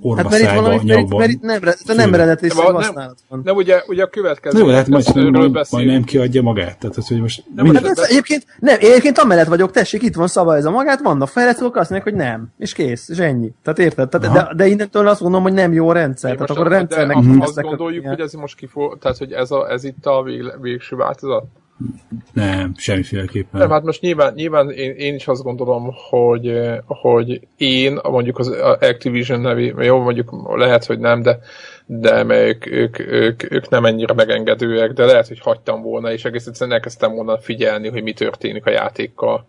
orva hát, mert itt, nyakba. Mert itt nem, nem rendelésszerű használat van. Nem, ugye, ugye a következő... Nem, hát majd, majd, majd, nem kiadja magát. Tehát az, hogy most nem, hát, egyébként, nem, egyébként amellett vagyok, tessék, itt van szabályozza magát, vannak fejlesztők, azt mondják, hogy nem, és kész, és ennyi. Tehát érted? Tehát, de, de, innentől azt mondom, hogy nem jó rendszer. tehát akkor a rendszernek... De azt gondoljuk, hogy ez most kifog, tehát hogy ez, a, ez itt a végső változat? Nem, semmiféleképpen. Nem, hát most nyilván, nyilván én, én is azt gondolom, hogy, hogy én, mondjuk az Activision nevi, jó, mondjuk lehet, hogy nem, de, de ők, ők, ők, ők nem ennyire megengedőek, de lehet, hogy hagytam volna, és egész egyszerűen elkezdtem volna figyelni, hogy mi történik a játékkal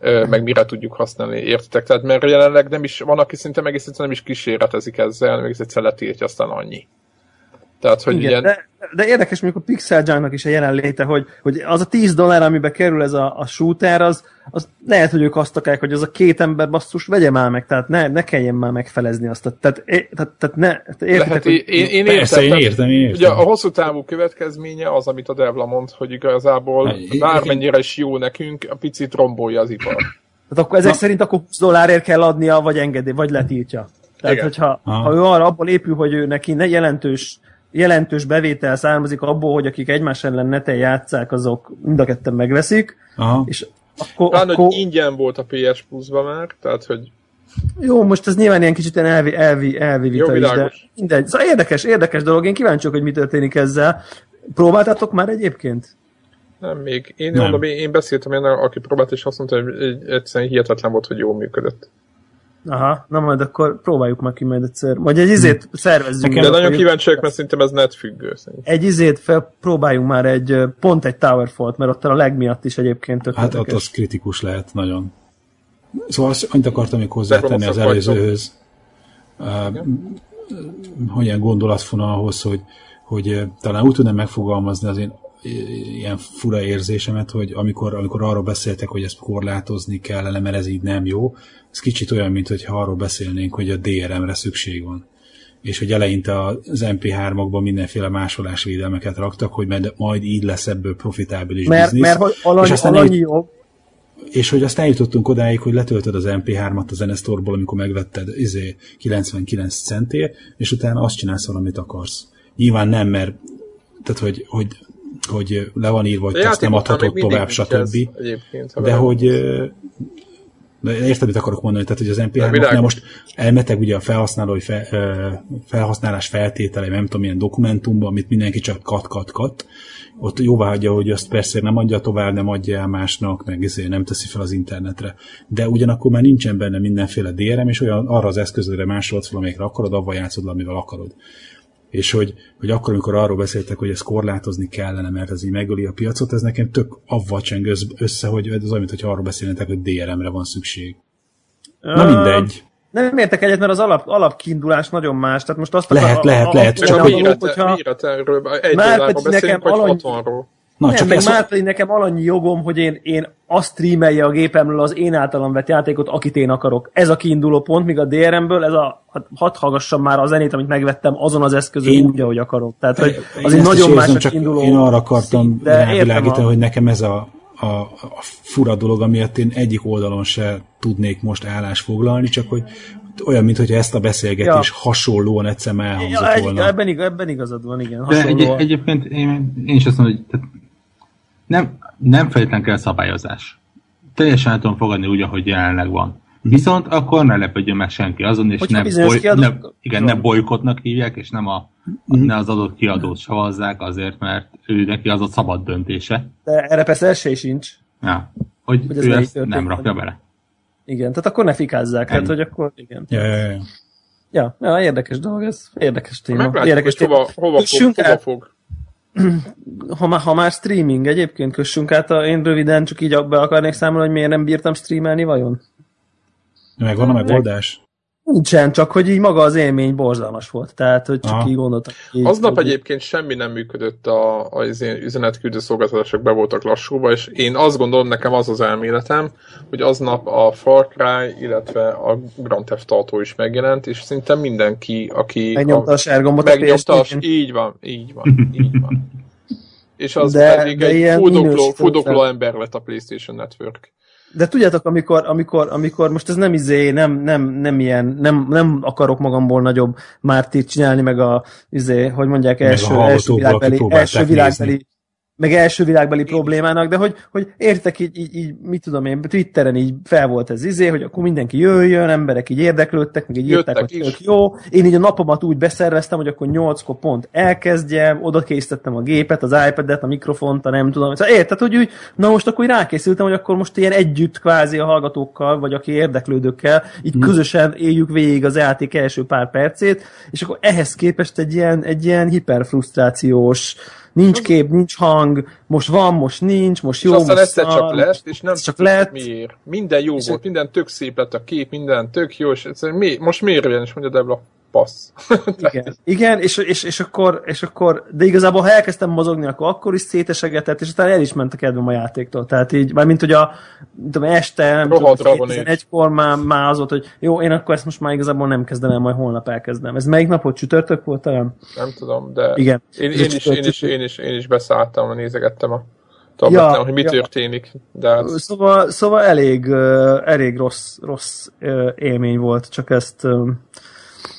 meg mire tudjuk használni, értitek? Tehát mert jelenleg nem is, van, aki szinte egész egyszerűen nem is kísérletezik ezzel, meg egyszerűen letiltja, aztán annyi. Tehát, hogy Igen, ilyen... de, de érdekes mondjuk a Pixel Junk-nak is a jelenléte, hogy, hogy az a 10 dollár, amibe kerül ez a, a shooter, az, az lehet, hogy ők azt akarják, hogy az a két ember basszus vegye már meg, tehát ne, ne kelljen már megfelezni azt. Tehát, tehát, tehát ne, tehát értitek, lehet, hogy... én, én, Persze, értem, én értem, én értem. Ugye a hosszú távú következménye az, amit a Devla mond, hogy igazából bármennyire is jó nekünk, a picit rombolja az ipar. Tehát akkor ezek Na. szerint akkor 20 dollárért kell adnia, vagy engedély, vagy letiltja. Tehát, Igen. hogyha ha ő arra abból épül, hogy ő neki ne jelentős jelentős bevétel származik abból, hogy akik egymás ellen neten játszák, azok mind a ketten megveszik, Aha. és akkor, Talán, akkor... hogy ingyen volt a PS Plus-ban már, tehát, hogy jó, most ez nyilván ilyen kicsit elvi, elvi, elvi vita Jó, is, de mindegy. Szóval érdekes, érdekes dolog, én kíváncsi hogy mi történik ezzel. Próbáltátok már egyébként? Nem, még. Én, nem. Mondom, én, én beszéltem én, aki próbált, és azt mondta, hogy egyszerűen hihetetlen volt, hogy jól működött. Aha, na majd akkor próbáljuk meg ki majd egyszer. Vagy egy izét hm. szervezzünk. De nagyon kíváncsiak, mert szerintem ez net függő. Szerintem. Egy izét fel, próbáljunk már egy, pont egy Towerfall-t, mert ott a legmiatt is egyébként tökéletes. Hát ott az kritikus lehet nagyon. Szóval azt, annyit akartam még hozzátenni az előzőhöz. Uh, hogy ilyen gondolatfonalhoz, hogy, hogy talán úgy tudnám megfogalmazni az én ilyen fura érzésemet, hogy amikor, amikor arról beszéltek, hogy ezt korlátozni kellene, mert ez így nem jó, ez kicsit olyan, mint hogyha arról beszélnénk, hogy a DRM-re szükség van. És hogy eleinte az MP3-okban mindenféle másolásvédelmeket raktak, hogy majd így lesz ebből profitábilis mert, biznisz. Mert hogy alany, és aztán alanyi jobb. És hogy aztán eljutottunk odáig, hogy letöltöd az MP3-at a zenesztorból, amikor megvetted izé, 99 centért, és utána azt csinálsz, valamit akarsz. Nyilván nem, mert tehát, hogy, hogy hogy le van írva, hogy ezt nem adhatod tovább, stb. De hogy érted, mit akarok mondani, tehát hogy az MP3 most elmeteg ugye a felhasználói fe, felhasználás feltétele, nem tudom, milyen dokumentumban, amit mindenki csak kat-kat-kat, ott jóvá hagyja, hogy azt persze nem adja tovább, nem adja el másnak, meg ezért nem teszi fel az internetre. De ugyanakkor már nincsen benne mindenféle DRM, és olyan arra az eszközödre másolsz valamelyikre akarod, avval játszod, amivel akarod és hogy, hogy akkor, amikor arról beszéltek, hogy ezt korlátozni kellene, mert ez így megöli a piacot, ez nekem tök avval cseng össze, hogy ez olyan, mintha arról beszélnétek, hogy DRM-re van szükség. Na mindegy. Nem értek egyet, mert az alap, alapkiindulás nagyon más. Tehát most azt lehet, a, lehet, a, lehet. Csak hogy hogyha... Méret erről, egy dollárról beszélünk, vagy alany... 60-ról. Na, nem, csak meg ez... már pedig nekem alannyi jogom, hogy én, én azt streamelje a gépemről az én általam vett játékot, akit én akarok. Ez a kiinduló pont, míg a DRM-ből ez a, hát hadd hallgassam már a zenét, amit megvettem azon az eszközön én... úgy, ahogy akarok. Tehát, hogy az egy nagyon más a kiinduló Én arra akartam rávilágítani, a... hogy nekem ez a, a, a fura dolog, amiatt én egyik oldalon se tudnék most állás foglalni, csak hogy olyan, mintha ezt a beszélgetés ja. hasonlóan egyszer elhangzott ja, volna. Ebben, ebben igazad van, igen. De egy, egyébként én, én is azt mondom, hogy tehát nem, nem feltétlenül kell szabályozás. Teljesen el tudom fogadni úgy, ahogy jelenleg van. Viszont akkor ne lepődjön meg senki azon, és nem, boly, nem, igen, nem bolykotnak hívják, és nem a, mm-hmm. ne az adott kiadót savazzák azért, mert ő neki az a szabad döntése. De erre persze esély sincs. Ja, hogy, hogy ő ezt nem rakja bele. Igen, tehát akkor ne fikázzák, hát hogy akkor igen. Ja, ja, ja. Ja, ja érdekes dolog ez. Érdekes téma. Meglátjuk, érdekes téma. Hova, hova, fog, hova fog ha már, ha már streaming, egyébként kössünk át, a, én röviden csak így be akarnék számolni, hogy miért nem bírtam streamelni vajon? Meg van a megoldás? Nincsen, csak hogy így maga az élmény borzalmas volt. Tehát, hogy csak Aha. így gondoltam. Így, Aznap hogy... egyébként semmi nem működött, a, az én üzenetküldő szolgáltatások be voltak lassúba, és én azt gondolom, nekem az az elméletem, hogy aznap a Far Cry, illetve a Grand Theft Auto is megjelent, és szinte mindenki, aki... Megnyomta a, a sárgombot megnyomta a, így van, így van, így van. És az de, pedig de egy fudokló, fudokló ember lett a PlayStation Network. De tudjátok, amikor, amikor, amikor most ez nem izé, nem, nem, nem ilyen, nem, nem akarok magamból nagyobb mártírt csinálni, meg a, izé, hogy mondják, első, első világbeli, első világbeli, nézni meg első világbeli problémának, de hogy, hogy értek így, így, így, mit tudom én, Twitteren így fel volt ez izé, hogy akkor mindenki jöjjön, emberek így érdeklődtek, meg így írták, hogy tök jó. Én így a napomat úgy beszerveztem, hogy akkor nyolckor pont elkezdjem, oda készítettem a gépet, az iPad-et, a mikrofont, a nem tudom. Szóval érted, hogy úgy, na most akkor így rákészültem, hogy akkor most ilyen együtt kvázi a hallgatókkal, vagy aki érdeklődőkkel, így hmm. közösen éljük végig az játék első pár percét, és akkor ehhez képest egy ilyen, egy ilyen hiperfrusztrációs, nincs kép, nincs hang, most van, most nincs, most jó, és aztán most szar, csak lesz, és nem csak lett. miért. Minden jó és volt, minden tök szép lett a kép, minden tök jó, és mi, most miért jön, és mondja Debla, passz. Igen, igen és, és, és, akkor, és akkor, de igazából ha elkezdtem mozogni, akkor akkor is szétesegetett, és utána el is ment a kedvem a játéktól. Tehát így, már mint hogy a tudom, este, nem tudom, egykor már, már az volt, hogy jó, én akkor ezt most már igazából nem kezdem el, majd holnap elkezdem. Ez melyik napot? Csütörtök volt talán? Nem tudom, de igen. Én, én, is, én, is, én, is, én is beszálltam, nézegettem a tabletten, ja, hogy mi ja. történik. De ez... szóval, szóval elég, elég rossz, rossz élmény volt, csak ezt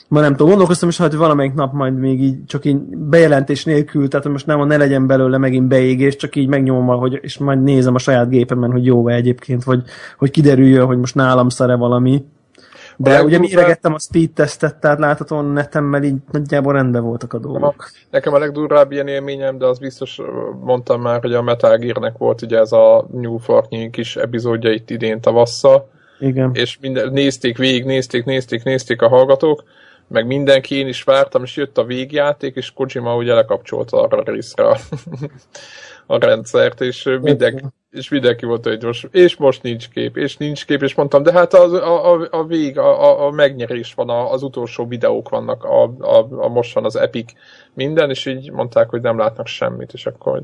ma nem tudom, gondolkoztam is, hogy valamelyik nap majd még így csak így bejelentés nélkül, tehát most nem, ne legyen belőle megint beégés, csak így megnyomom, hogy, és majd nézem a saját gépemen, hogy jó egyébként, vagy hogy kiderüljön, hogy most nálam szare valami. De a ugye mi éregettem a speed tesztet, tehát láthatóan netemmel így nagyjából rendben voltak a dolgok. Nekem a legdurvább ilyen élményem, de az biztos mondtam már, hogy a Metal Gear-nek volt ugye ez a New Fork kis epizódja itt idén tavasszal. Igen. És minden, nézték végig, nézték, nézték, nézték a hallgatók, meg mindenki, én is vártam, és jött a végjáték, és Kojima ugye lekapcsolta arra a részre a, a rendszert, és mindenki, és mindenki volt, hogy most, és most nincs kép, és nincs kép, és mondtam, de hát az, a, a, a vég, a, a megnyerés van, a, az utolsó videók vannak, a, a, a most van az Epic minden, és így mondták, hogy nem látnak semmit, és akkor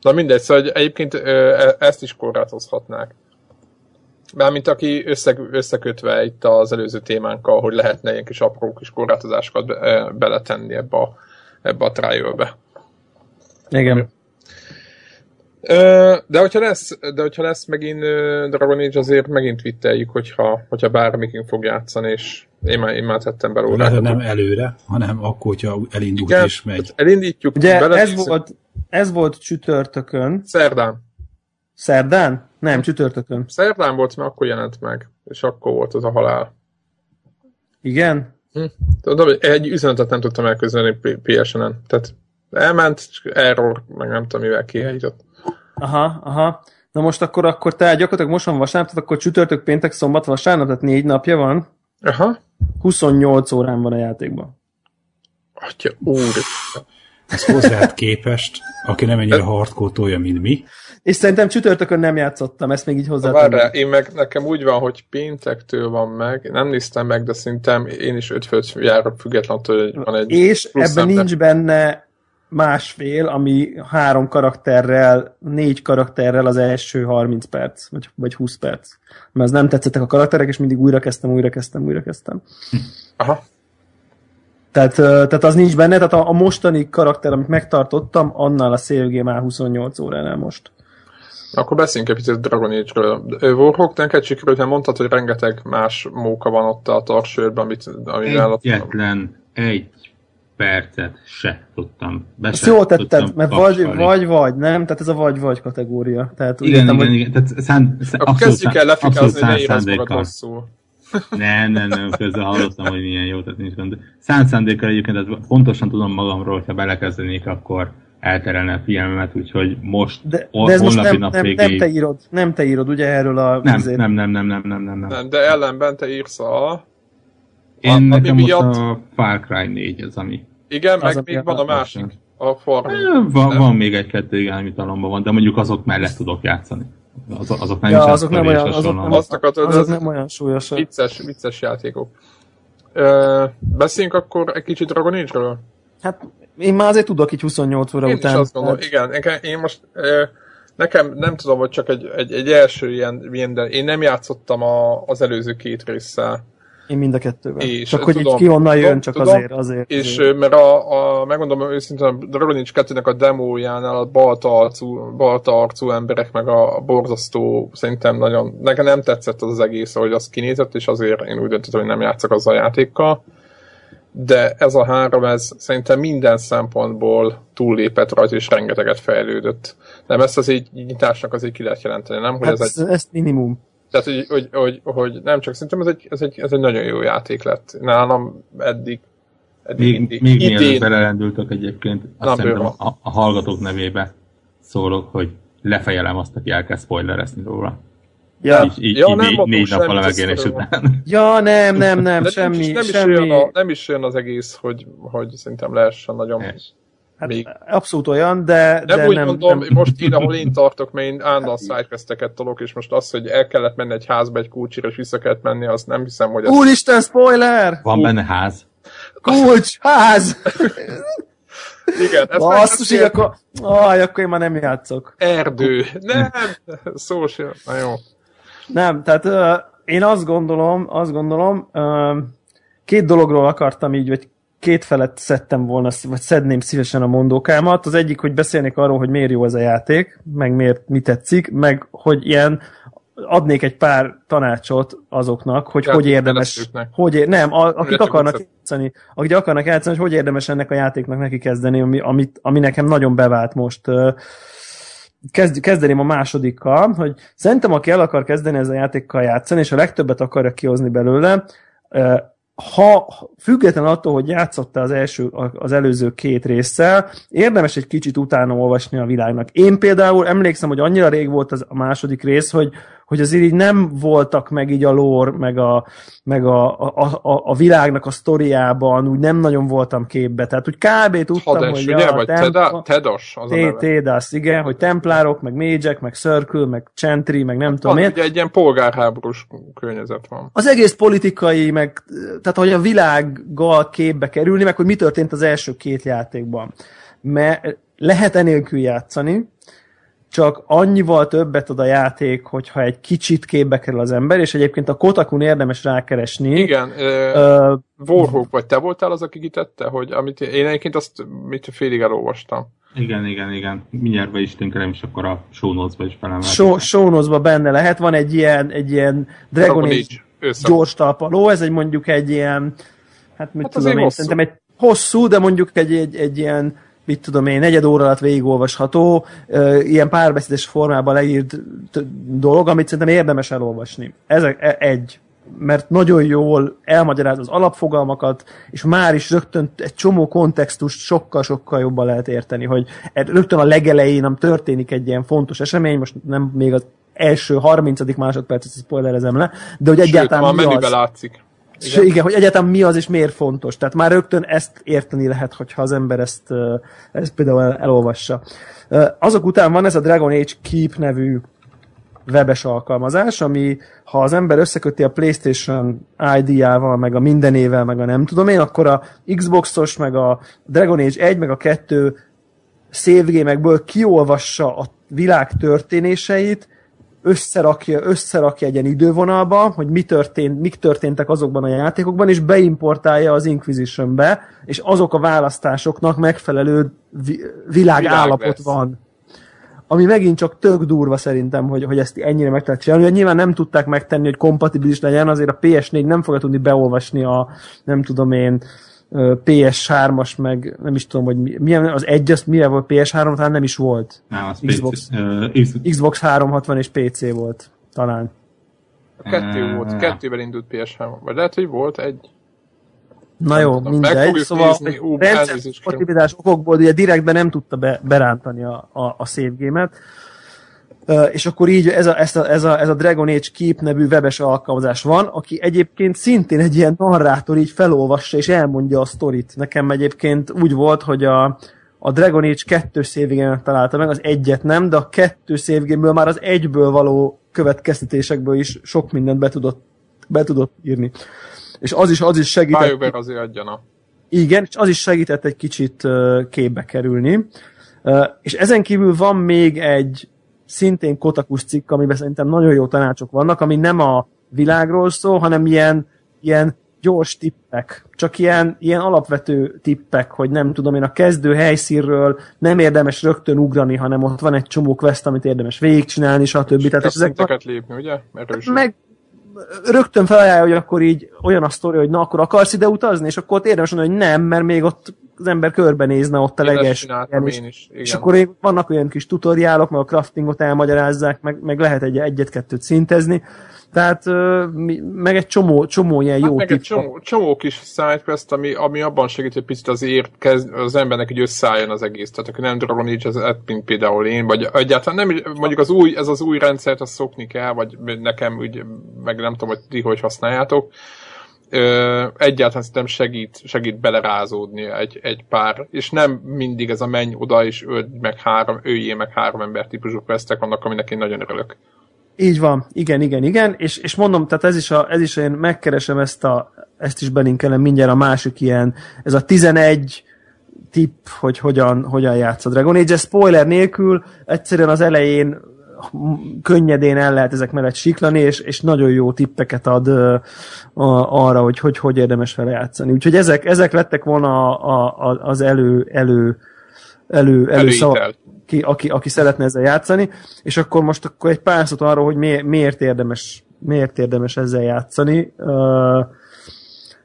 Na mindegy, szóval egyébként e, ezt is korlátozhatnák. Mármint aki össze, összekötve itt az előző témánkkal, hogy lehetne ilyen kis apró kis korlátozásokat be, beletenni ebbe a, ebbe a trial-be. Igen. De hogyha lesz, de hogyha lesz megint Dragon Age, azért megint vitteljük, hogyha, hogyha bármikin fog játszani, és én már, én már tettem belőle. Lehet, nem előre, hanem akkor, hogyha elindult Igen, és megy. Elindítjuk. Ugye ez volt, ez volt csütörtökön. Szerdán. Szerdán? Nem, csütörtökön. Szerdán volt, mert akkor jelent meg, és akkor volt az a halál. Igen? Hm. Tudom, egy üzenetet nem tudtam elközölni PSN-en. Tehát elment, error, meg nem tudom, mivel kiállított. Aha, aha. Na most akkor, akkor te gyakorlatilag most van vasárnap, tehát akkor csütörtök, péntek, szombat, vasárnap, tehát négy napja van. Aha. 28 órán van a játékban. Atya, úr. Ez hozzád képest, aki nem ennyire hardcore mint mi. És szerintem csütörtökön nem játszottam, ezt még így hozzá. Várj, én meg nekem úgy van, hogy péntektől van meg, nem néztem meg, de szerintem én is öt főt járok függetlenül, hogy van egy És ebben nincs benne másfél, ami három karakterrel, négy karakterrel az első 30 perc, vagy, vagy 20 perc. Mert az nem tetszettek a karakterek, és mindig újra kezdtem, újra kezdtem, újra kezdtem. Aha. Tehát, tehát az nincs benne, tehát a, a mostani karakter, amit megtartottam, annál a Save Game áll 28 óránál most. Akkor beszéljünk egy picit Dragon Age-ről. Warhawk, neked sikerült, mert mondtad, hogy rengeteg más móka van ott a tarsőrben, amit, amivel... Egyetlen egy percet se tudtam. Be Ezt jól tetted, mert vagy, vagy, vagy, nem? Tehát ez a vagy-vagy kategória. Tehát igen, igen, hogy... igen. Tehát szán, szán, Akkor kezdjük el lefikázni, hogy ne érezd magad rosszul. nem, nem, nem, közben hallottam, hogy milyen jó, tehát nincs gond. Szánt szándékkal egyébként, tehát pontosan tudom magamról, hogyha belekezdenék, akkor elterelne a figyelmemet, úgyhogy most de, de ez most nem, nap nem, végéig... nem, te írod, nem te írod, ugye erről a... Nem, nem, nem, nem, nem, nem, nem, nem. De ellenben te írsz a... Én a, nekem most miatt... a Far Cry 4 az, ami... Igen, az meg még van a másik. A Farming. Van, van még egy-kettő, igen, ami talomban van, de mondjuk azok mellett tudok játszani. Az, azok nem ja, is azok nem olyan, azok nem, azt akartad, azok nem olyan súlyosak. Vicces, vicces játékok. Ö, beszéljünk akkor egy kicsit Dragon Age-ről? Hát én már azért tudok így 28 óra én után. Is azt gondolom, hát... igen, én most nekem nem tudom, hogy csak egy, egy, egy első ilyen, ilyen de én nem játszottam a, az előző két résszel. Én mind a kettővel. És, csak hogy tudom, így ki honnan jön, csak tudom, azért, azért. És azért. mert a, a, megmondom őszintén, a Age 2-nek a demójánál a balta arcú, balta arcú emberek, meg a borzasztó, szerintem nagyon, nekem nem tetszett az, az egész, ahogy az kinézett, és azért én úgy döntöttem, hogy nem játszok azzal a játékkal de ez a három, ez szerintem minden szempontból túllépett rajta, és rengeteget fejlődött. Nem, ezt az így nyitásnak azért ki lehet jelenteni, nem? Hogy hát ez, egy... ez minimum. Tehát, hogy, hogy, hogy, hogy, nem csak szerintem ez egy, ez, egy, ez egy nagyon jó játék lett. Nálam eddig eddig még, még idén... mielőtt belelendültök egyébként, azt szerintem a, a, hallgatók nevébe szólok, hogy lefejelem azt, aki elkezd spoilerezni róla. Ja, így, így, ja, így nem négy, négy nappal a megjelenés után. Ja, nem, nem, nem, De semmi, nem, is, semmi. Is a, nem is olyan az egész, hogy, hogy szerintem lehessen nagyon... Hát még... Abszolút olyan, de nem de úgy nem, mondom, nem. most én, ahol én tartok, mert én állandóan sidequesteket tolok, és most az, hogy el kellett menni egy házba egy kulcsira, és vissza kellett menni, azt nem hiszem, hogy... Úristen, spoiler! Van benne ház. Kulcs, ház! Igen, ezt Basszus, így akkor... Aj, akkor én már nem játszok. Erdő. Nem, szó sem. Na jó. Nem, tehát uh, én azt gondolom, azt gondolom, uh, két dologról akartam így, vagy két felett szedtem volna, vagy szedném szívesen a mondókámat. Az egyik, hogy beszélnék arról, hogy miért jó ez a játék, meg miért mi tetszik, meg hogy ilyen adnék egy pár tanácsot azoknak, hogy ja, hogy érdemes, hogy ér, nem, a, akik akarnak játszani, akik akarnak játszani, hogy hogy érdemes ennek a játéknak neki kezdeni, ami, amit, ami nekem nagyon bevált most. Kezd, kezdeném a másodikkal, hogy szerintem aki el akar kezdeni ezzel a játékkal játszani, és a legtöbbet akarja kihozni belőle, ha független attól, hogy játszotta az, első, az előző két résszel, érdemes egy kicsit utána olvasni a világnak. Én például emlékszem, hogy annyira rég volt az a második rész, hogy, hogy azért így nem voltak meg így a lore, meg a, meg a, a, a, a világnak a sztoriában, úgy nem nagyon voltam képbe. Tehát úgy kb. tudtam, Hades, hogy... ugye? Ja, vagy templ- Tedos? Az Tédas, igen, hogy templárok, meg mégyek, meg circle, meg chantry, meg nem tudom én. Ugye egy ilyen polgárháborús környezet van. Az egész politikai, meg tehát hogy a világgal képbe kerülni, meg hogy mi történt az első két játékban. Mert lehet enélkül játszani, csak annyival többet ad a játék, hogyha egy kicsit képbe kerül az ember, és egyébként a Kotakun érdemes rákeresni. Igen, uh, uh, Warhawk, vagy te voltál az, aki kitette, hogy amit én egyébként azt mit félig elolvastam. Igen, igen, igen. Mindjárt be is tünkerem, és akkor a show notes-ba is felemeltem. Show, show benne lehet. Van egy ilyen, egy ilyen Dragon Age gyors talpaló, ez egy mondjuk egy ilyen, hát mit hát tudom én, szerintem egy hosszú, de mondjuk egy, egy, egy ilyen mit tudom én, negyed óra alatt végigolvasható, ilyen párbeszédes formában leírt dolog, amit szerintem érdemes elolvasni. Ez e, egy mert nagyon jól elmagyaráz az alapfogalmakat, és már is rögtön egy csomó kontextust sokkal-sokkal jobban lehet érteni, hogy e, rögtön a legelején nem történik egy ilyen fontos esemény, most nem még az első 30. másodpercet spoilerezem le, de hogy Sőt, egyáltalán mi az. látszik. Igen. igen, hogy egyáltalán mi az és miért fontos. Tehát már rögtön ezt érteni lehet, hogyha az ember ezt, ezt például elolvassa. Azok után van ez a Dragon Age Keep nevű webes alkalmazás, ami ha az ember összeköti a PlayStation ID-jával, meg a mindenével, meg a nem tudom én, akkor a Xboxos, meg a Dragon Age 1, meg a 2 szévgémekből kiolvassa a világ történéseit, összerakja, összerakja egy ilyen idővonalba, hogy mi történt, mik történtek azokban a játékokban, és beimportálja az Inquisition-be, és azok a választásoknak megfelelő vi- világállapot Világ van. Ami megint csak tök durva szerintem, hogy, hogy ezt ennyire meg lehet csinálni. Nyilván nem tudták megtenni, hogy kompatibilis legyen, azért a PS4 nem fogja tudni beolvasni a, nem tudom én, PS3-as, meg nem is tudom, hogy mi, milyen, az egy, az mire volt PS3, talán nem is volt. Nem, az Xbox, PC, uh, Xbox 360 és PC volt, talán. A kettő volt, kettőben indult PS3, vagy lehet, hogy volt egy. Na jó, tudom, mindegy. Szóval rendszerkompatibilitás okokból ugye direktben nem tudta be, berántani a, a, a save game-et. És akkor így ez a, ez, a, ez, a, ez a Dragon Age Keep nevű webes alkalmazás van, aki egyébként szintén egy ilyen narrátor így felolvassa és elmondja a sztorit. Nekem egyébként úgy volt, hogy a, a Dragon Age 2 szévgémet találta meg, az egyet nem, de a kettő szévgémből már az egyből való következtetésekből is sok mindent be tudott, be tudott írni. És az is, az is segített... BioWare azért adjana. Igen, és az is segített egy kicsit képbe kerülni. És ezen kívül van még egy szintén Kotakus cikk, amiben szerintem nagyon jó tanácsok vannak, ami nem a világról szól, hanem ilyen, ilyen gyors tippek, csak ilyen, ilyen alapvető tippek, hogy nem tudom én a kezdő helyszínről nem érdemes rögtön ugrani, hanem ott van egy csomó quest, amit érdemes végigcsinálni, stb. Tehát ezek lépni, ugye? Erőség. Meg rögtön felajánlja, hogy akkor így olyan a sztori, hogy na akkor akarsz ide utazni, és akkor ott érdemes mondani, hogy nem, mert még ott az ember körbenézne ott a leges. Én is. És akkor vannak olyan kis tutoriálok, meg a craftingot elmagyarázzák, meg, meg lehet egy, egyet-kettőt szintezni. Tehát meg egy csomó, csomó ilyen hát jó meg egy csomó, csomó kis sidequest, ami, ami abban segít, hogy picit az kezd, az embernek egy összeálljon az egész. Tehát aki nem Dragon Age, az mint például én, vagy egyáltalán nem, mondjuk az új, ez az új rendszert, azt szokni kell, vagy nekem úgy, meg nem tudom, hogy ti hogy használjátok, ö, egyáltalán szerintem segít, segít belerázódni egy, egy pár, és nem mindig ez a menj oda és öld meg három, öljé meg három ember típusú questek vannak, aminek én nagyon örülök. Így van, igen, igen, igen, és, és mondom, tehát ez is, a, ez is én megkeresem ezt a, ezt is belinkelem mindjárt a másik ilyen, ez a 11 tipp, hogy hogyan, hogyan játsz a Dragon Age, spoiler nélkül, egyszerűen az elején könnyedén el lehet ezek mellett siklani, és, és nagyon jó tippeket ad a, arra, hogy, hogy hogy érdemes vele játszani. Úgyhogy ezek, ezek lettek volna a, a, az elő, elő, elő, elő szava, ki, aki, aki szeretne ezzel játszani, és akkor most akkor egy pár szót arról, hogy mi, miért érdemes miért érdemes ezzel játszani. Uh,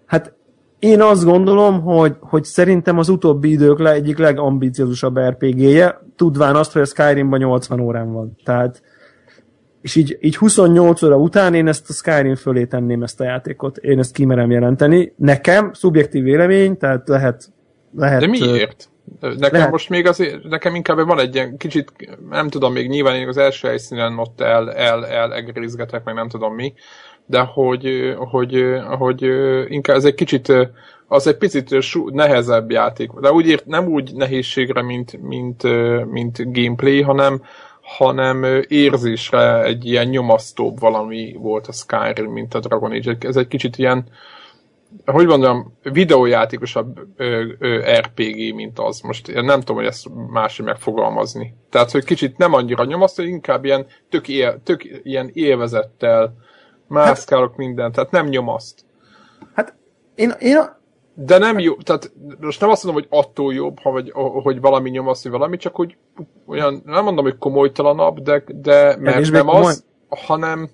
hát én azt gondolom, hogy, hogy szerintem az utóbbi idők le egyik legambiciózusabb RPG-je, tudván azt, hogy a Skyrimban 80 órán van. Tehát, és így, így 28 óra után én ezt a Skyrim fölé tenném ezt a játékot. Én ezt kimerem jelenteni. Nekem, szubjektív vélemény, tehát lehet... lehet De miért? Nekem lehet. most még azért, nekem inkább van egy ilyen kicsit, nem tudom, még nyilván én az első helyszínen ott el, el, el egérizgetek, meg nem tudom mi, de hogy, hogy, hogy inkább ez egy kicsit az egy picit nehezebb játék. De úgy ért, nem úgy nehézségre, mint, mint, mint gameplay, hanem, hanem érzésre egy ilyen nyomasztóbb valami volt a Skyrim, mint a Dragon Age. Ez egy kicsit ilyen, hogy mondjam, videójátékosabb ö, ö, RPG, mint az. Most én nem tudom, hogy ezt máshogy megfogalmazni. Tehát, hogy kicsit nem annyira nyomasztó, inkább ilyen tök, él, tök ilyen élvezettel mászkálok hát, mindent, tehát nem nyomaszt. Hát én, én de nem jó, tehát most nem azt mondom, hogy attól jobb, ha vagy, hogy valami nyomaszt, valami, csak hogy olyan, nem mondom, hogy komolytalanabb, de, de mert nem komoly? az, hanem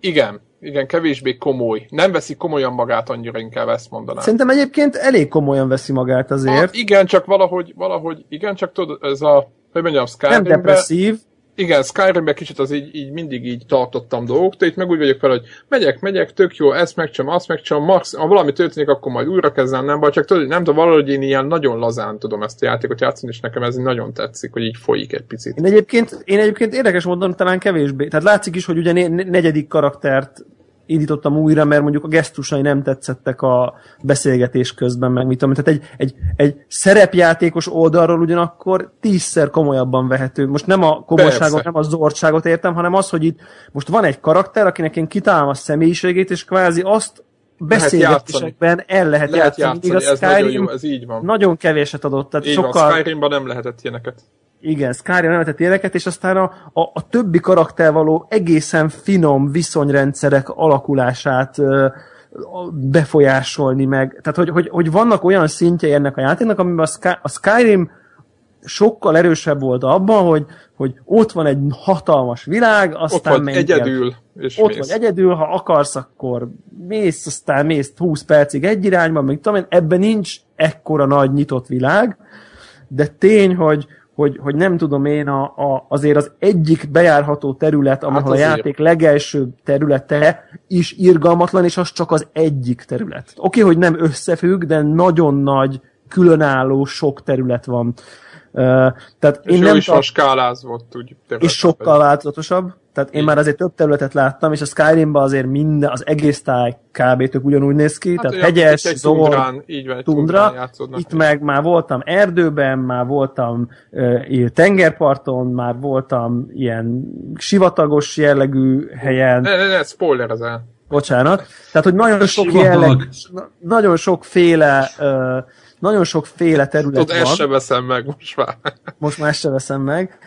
igen, igen, kevésbé komoly. Nem veszi komolyan magát annyira, inkább ezt mondanám. Szerintem egyébként elég komolyan veszi magát azért. Hát igen, csak valahogy, valahogy, igen, csak tudod, ez a, hogy mondjam. Nem depresszív, igen, Skyrimben kicsit az így, így mindig így tartottam dolgok, de itt meg úgy vagyok fel, hogy megyek, megyek, tök jó, ezt megcsom, azt megcsom, max, ha valami történik, akkor majd újra kezdem, nem baj, csak tudod, nem tudom, valahogy én ilyen nagyon lazán tudom ezt a játékot játszani, és nekem ez nagyon tetszik, hogy így folyik egy picit. Én egyébként, én egyébként érdekes mondom, talán kevésbé. Tehát látszik is, hogy ugye negyedik karaktert indítottam újra, mert mondjuk a gesztusai nem tetszettek a beszélgetés közben, meg mit tudom. Tehát egy, egy, egy szerepjátékos oldalról ugyanakkor tízszer komolyabban vehető. Most nem a komolyságot, Persze. nem a zordságot értem, hanem az, hogy itt most van egy karakter, akinek én kitálom a személyiségét, és kvázi azt beszélgetésekben el lehet, lehet játszani. játszani. A ez nagyon Skyrim jó, ez így van. nagyon kevéset adott, tehát így sokkal... van, Skyrimban nem lehetett ilyeneket. Igen, Skyrim nem lehetett ilyeneket, és aztán a, a, a többi karakter való egészen finom viszonyrendszerek alakulását ö, befolyásolni meg. Tehát, hogy, hogy, hogy vannak olyan szintjei ennek a játéknak, amiben a, Sky, a Skyrim sokkal erősebb volt abban, hogy, hogy ott van egy hatalmas világ, aztán Ott vagy egyedül, és Ott mész. vagy egyedül, ha akarsz, akkor mész, aztán mész 20 percig egy irányba, még tudom én, ebben nincs ekkora nagy nyitott világ, de tény, hogy, hogy, hogy nem tudom én, a, a, azért az egyik bejárható terület, ahol Hát a játék legelső területe is irgalmatlan, és az csak az egyik terület. Oké, hogy nem összefügg, de nagyon nagy, különálló sok terület van. Tehát És én nem is tart- van skálázva ott úgy. és sokkal változatosabb. Tehát én Igen. már azért több területet láttam, és a Skyrimban azért minden, az egész táj kb. tök ugyanúgy néz ki, tehát olyan, hegyes, egy zord, tundrán, így van, egy tundra. Itt meg már voltam erdőben, már voltam uh, tengerparton, már voltam ilyen sivatagos jellegű helyen, Ne, ne, ne, spoiler ez el. bocsánat. Tehát, hogy nagyon sok Sivatag. jelleg, nagyon sokféle uh, nagyon sokféle terület Tudod, van. ezt sem veszem meg most már. most már ezt se veszem meg.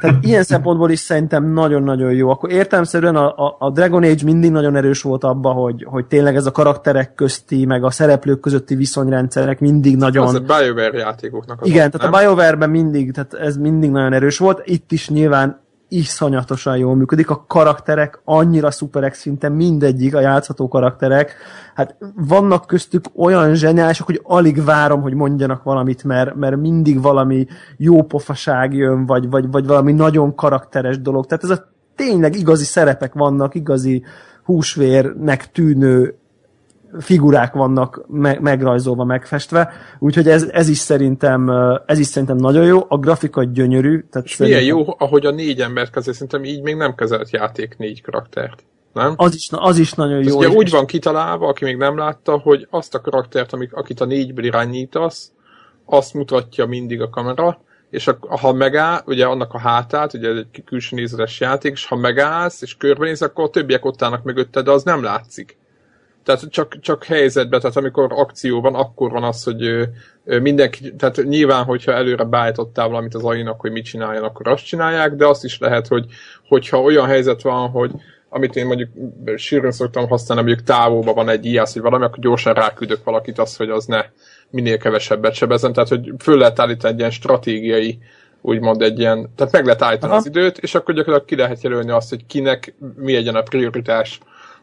Tehát ilyen szempontból is szerintem nagyon-nagyon jó. Akkor értelmszerűen a, a, a Dragon Age mindig nagyon erős volt abba, hogy, hogy tényleg ez a karakterek közti, meg a szereplők közötti viszonyrendszerek mindig nagyon... Az a BioWare játékoknak az Igen, ott, tehát nem? a BioWare-ben mindig, tehát ez mindig nagyon erős volt. Itt is nyilván iszonyatosan jól működik. A karakterek annyira szuperek szinte mindegyik, a játszható karakterek. Hát vannak köztük olyan zseniálisok, hogy alig várom, hogy mondjanak valamit, mert, mert mindig valami jó pofaság jön, vagy, vagy, vagy valami nagyon karakteres dolog. Tehát ez a tényleg igazi szerepek vannak, igazi húsvérnek tűnő figurák vannak me- megrajzolva, megfestve, úgyhogy ez, ez is szerintem ez is szerintem nagyon jó, a grafika gyönyörű. Tehát És milyen szerintem jó, ahogy a négy embert kezel, szerintem így még nem kezelt játék négy karaktert. Nem? Az is, az is nagyon Ez jó. ugye úgy van kitalálva, aki még nem látta, hogy azt a karaktert, amik, akit a négyből irányítasz, azt mutatja mindig a kamera, és a, ha megáll, ugye annak a hátát, ugye ez egy külső nézetes játék, és ha megállsz, és körbenéz, akkor a többiek ott állnak mögötted, de az nem látszik. Tehát csak, csak helyzetben, tehát amikor akció van, akkor van az, hogy mindenki, tehát nyilván, hogyha előre beállítottál valamit az AI-nak, hogy mit csináljon, akkor azt csinálják, de azt is lehet, hogy hogyha olyan helyzet van, hogy amit én mondjuk sűrűn szoktam használni, mondjuk távolban van egy IAS, vagy valami, akkor gyorsan ráküldök valakit azt, hogy az ne minél kevesebbet sebezzen, tehát hogy föl lehet állítani egy ilyen stratégiai úgymond egy ilyen, tehát meg lehet állítani Aha. az időt, és akkor gyakorlatilag ki lehet jelölni azt, hogy kinek mi legyen a prioritás,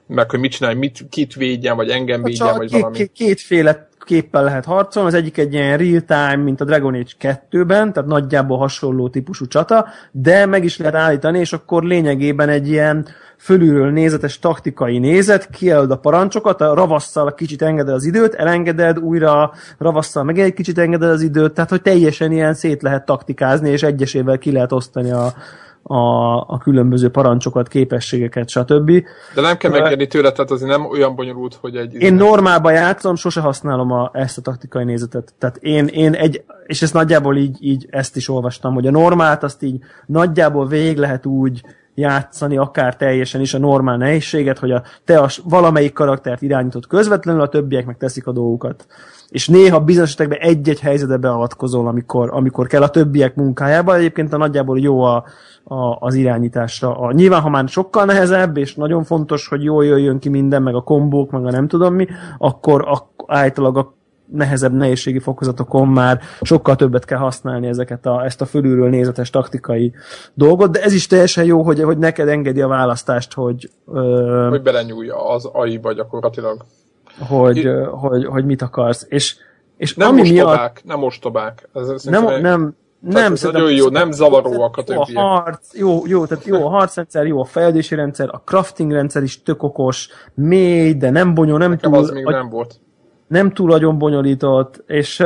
meg hogy mit csinálj, mit, kit védjen, vagy engem védjen, Csak vagy két, valami. két, kétféle képpel lehet harcolni, az egyik egy ilyen real-time, mint a Dragon Age 2-ben, tehát nagyjából hasonló típusú csata, de meg is lehet állítani, és akkor lényegében egy ilyen fölülről nézetes taktikai nézet, kijelöd a parancsokat, a ravasszal kicsit engeded az időt, elengeded, újra ravasszal meg egy kicsit engeded az időt, tehát hogy teljesen ilyen szét lehet taktikázni, és egyesével ki lehet osztani a, a, a különböző parancsokat, képességeket, stb. De nem kell megérni tőle, tehát azért nem olyan bonyolult, hogy egy... Én normálban játszom, sose használom a, ezt a taktikai nézetet. Tehát én, én egy, és ezt nagyjából így, így ezt is olvastam, hogy a normált azt így nagyjából végig lehet úgy játszani, akár teljesen is a normál nehézséget, hogy a, te a, valamelyik karaktert irányítod közvetlenül, a többiek meg teszik a dolgukat. És néha bizonyos esetekben egy-egy helyzetbe beavatkozol, amikor, amikor kell a többiek munkájába. Egyébként a nagyjából jó a, a, az irányításra. A, nyilván, ha már sokkal nehezebb, és nagyon fontos, hogy jól jöjjön ki minden, meg a kombók, meg a nem tudom mi, akkor, akkor általában a nehezebb nehézségi fokozatokon már sokkal többet kell használni ezeket a, ezt a fölülről nézetes taktikai dolgot, de ez is teljesen jó, hogy, hogy neked engedi a választást, hogy, ö, hogy belenyúlja az AI-ba gyakorlatilag. Hogy, ö, hogy, hogy mit akarsz. És, és Nem ami mostobák, miatt nem mostobák. Ez, nem, szerintem- nem, tehát nem, ez nagyon jó, nem zavaróak a jó a többiek. harc, jó, jó, tehát jó a harcrendszer, jó a fejlődési rendszer, a crafting rendszer is tök okos, mély, de nem bonyol, nem Nekem túl, az még nem volt. nem túl nagyon bonyolított, és,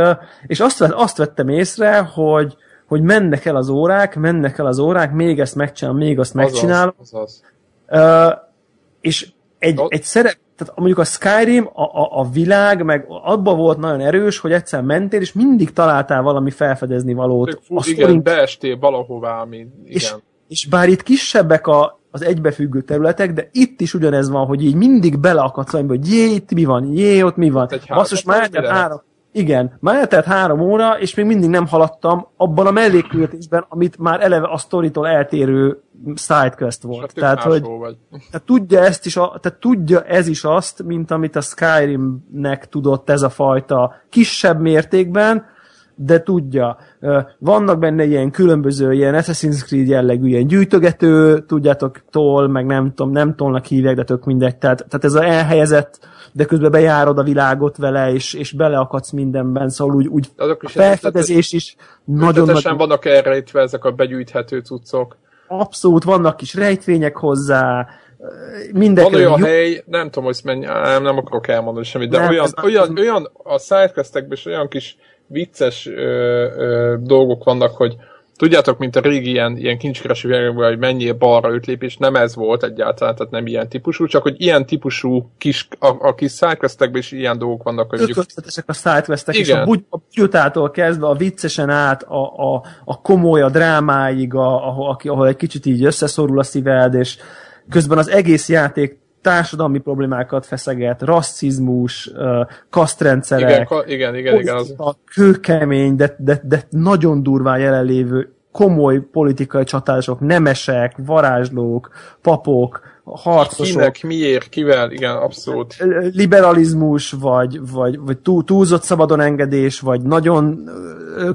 és azt, azt vettem észre, hogy, hogy mennek el az órák, mennek el az órák, még ezt megcsinálom, még azt megcsinálom, Azaz, azaz. Ö, és egy, egy szerep, tehát mondjuk a Skyrim, a, a, a világ, meg abban volt nagyon erős, hogy egyszer mentél, és mindig találtál valami felfedezni valót. Fú, igen, sztorin beestél valahová, ami, és, igen. és bár itt kisebbek a, az egybefüggő területek, de itt is ugyanez van, hogy így mindig beleakadsz valamibe, hogy jé, itt mi van, jé, ott mi van. Basszus, már eltelt három, igen, már eltelt három óra, és még mindig nem haladtam abban a mellékküldetésben, amit már eleve a sztoritól eltérő sidequest volt. Tehát, hogy vagy. tehát tudja ezt is, a, tehát tudja ez is azt, mint amit a Skyrimnek tudott ez a fajta kisebb mértékben, de tudja. Vannak benne ilyen különböző, ilyen Assassin's Creed jellegű, ilyen gyűjtögető, tudjátok, toll, meg nem tudom, nem tollnak hívják, de tök mindegy. Tehát, tehát ez a elhelyezett, de közben bejárod a világot vele, és, és beleakadsz mindenben, szóval úgy, úgy Azok a is felfedezés is nagyon nagy... vannak elrejtve ezek a begyűjthető cuccok. Abszolút, vannak kis rejtvények hozzá, mindenki Van olyan jó- hely, nem tudom, hogy mennyi, nem, nem akarok elmondani semmit, de Nem, olyan, nem- olyan, olyan, a sidequestekben is olyan kis vicces ö, ö, dolgok vannak, hogy tudjátok, mint a régi ilyen, ilyen kincskereső világokban, hogy mennyi balra öt lépés, nem ez volt egyáltalán, tehát nem ilyen típusú, csak hogy ilyen típusú kis, a, a kis sidequestekben is ilyen dolgok vannak, hogy ötletesek a sidequestek, és a, bugy, a bugyutától kezdve a viccesen át, a, a, a komoly, a drámáig, a, ahol, aki- ahol egy kicsit így összeszorul a szíved, és közben az egész játék társadalmi problémákat feszeget, rasszizmus, kasztrendszerek, igen, ka, igen, igen, igen, az, a kőkemény, de, de, de nagyon durván jelenlévő komoly politikai csatások, nemesek, varázslók, papok, harcosok, kinek, miért, kivel, igen, abszolút. liberalizmus, vagy, vagy, vagy túl, túlzott szabadon engedés, vagy nagyon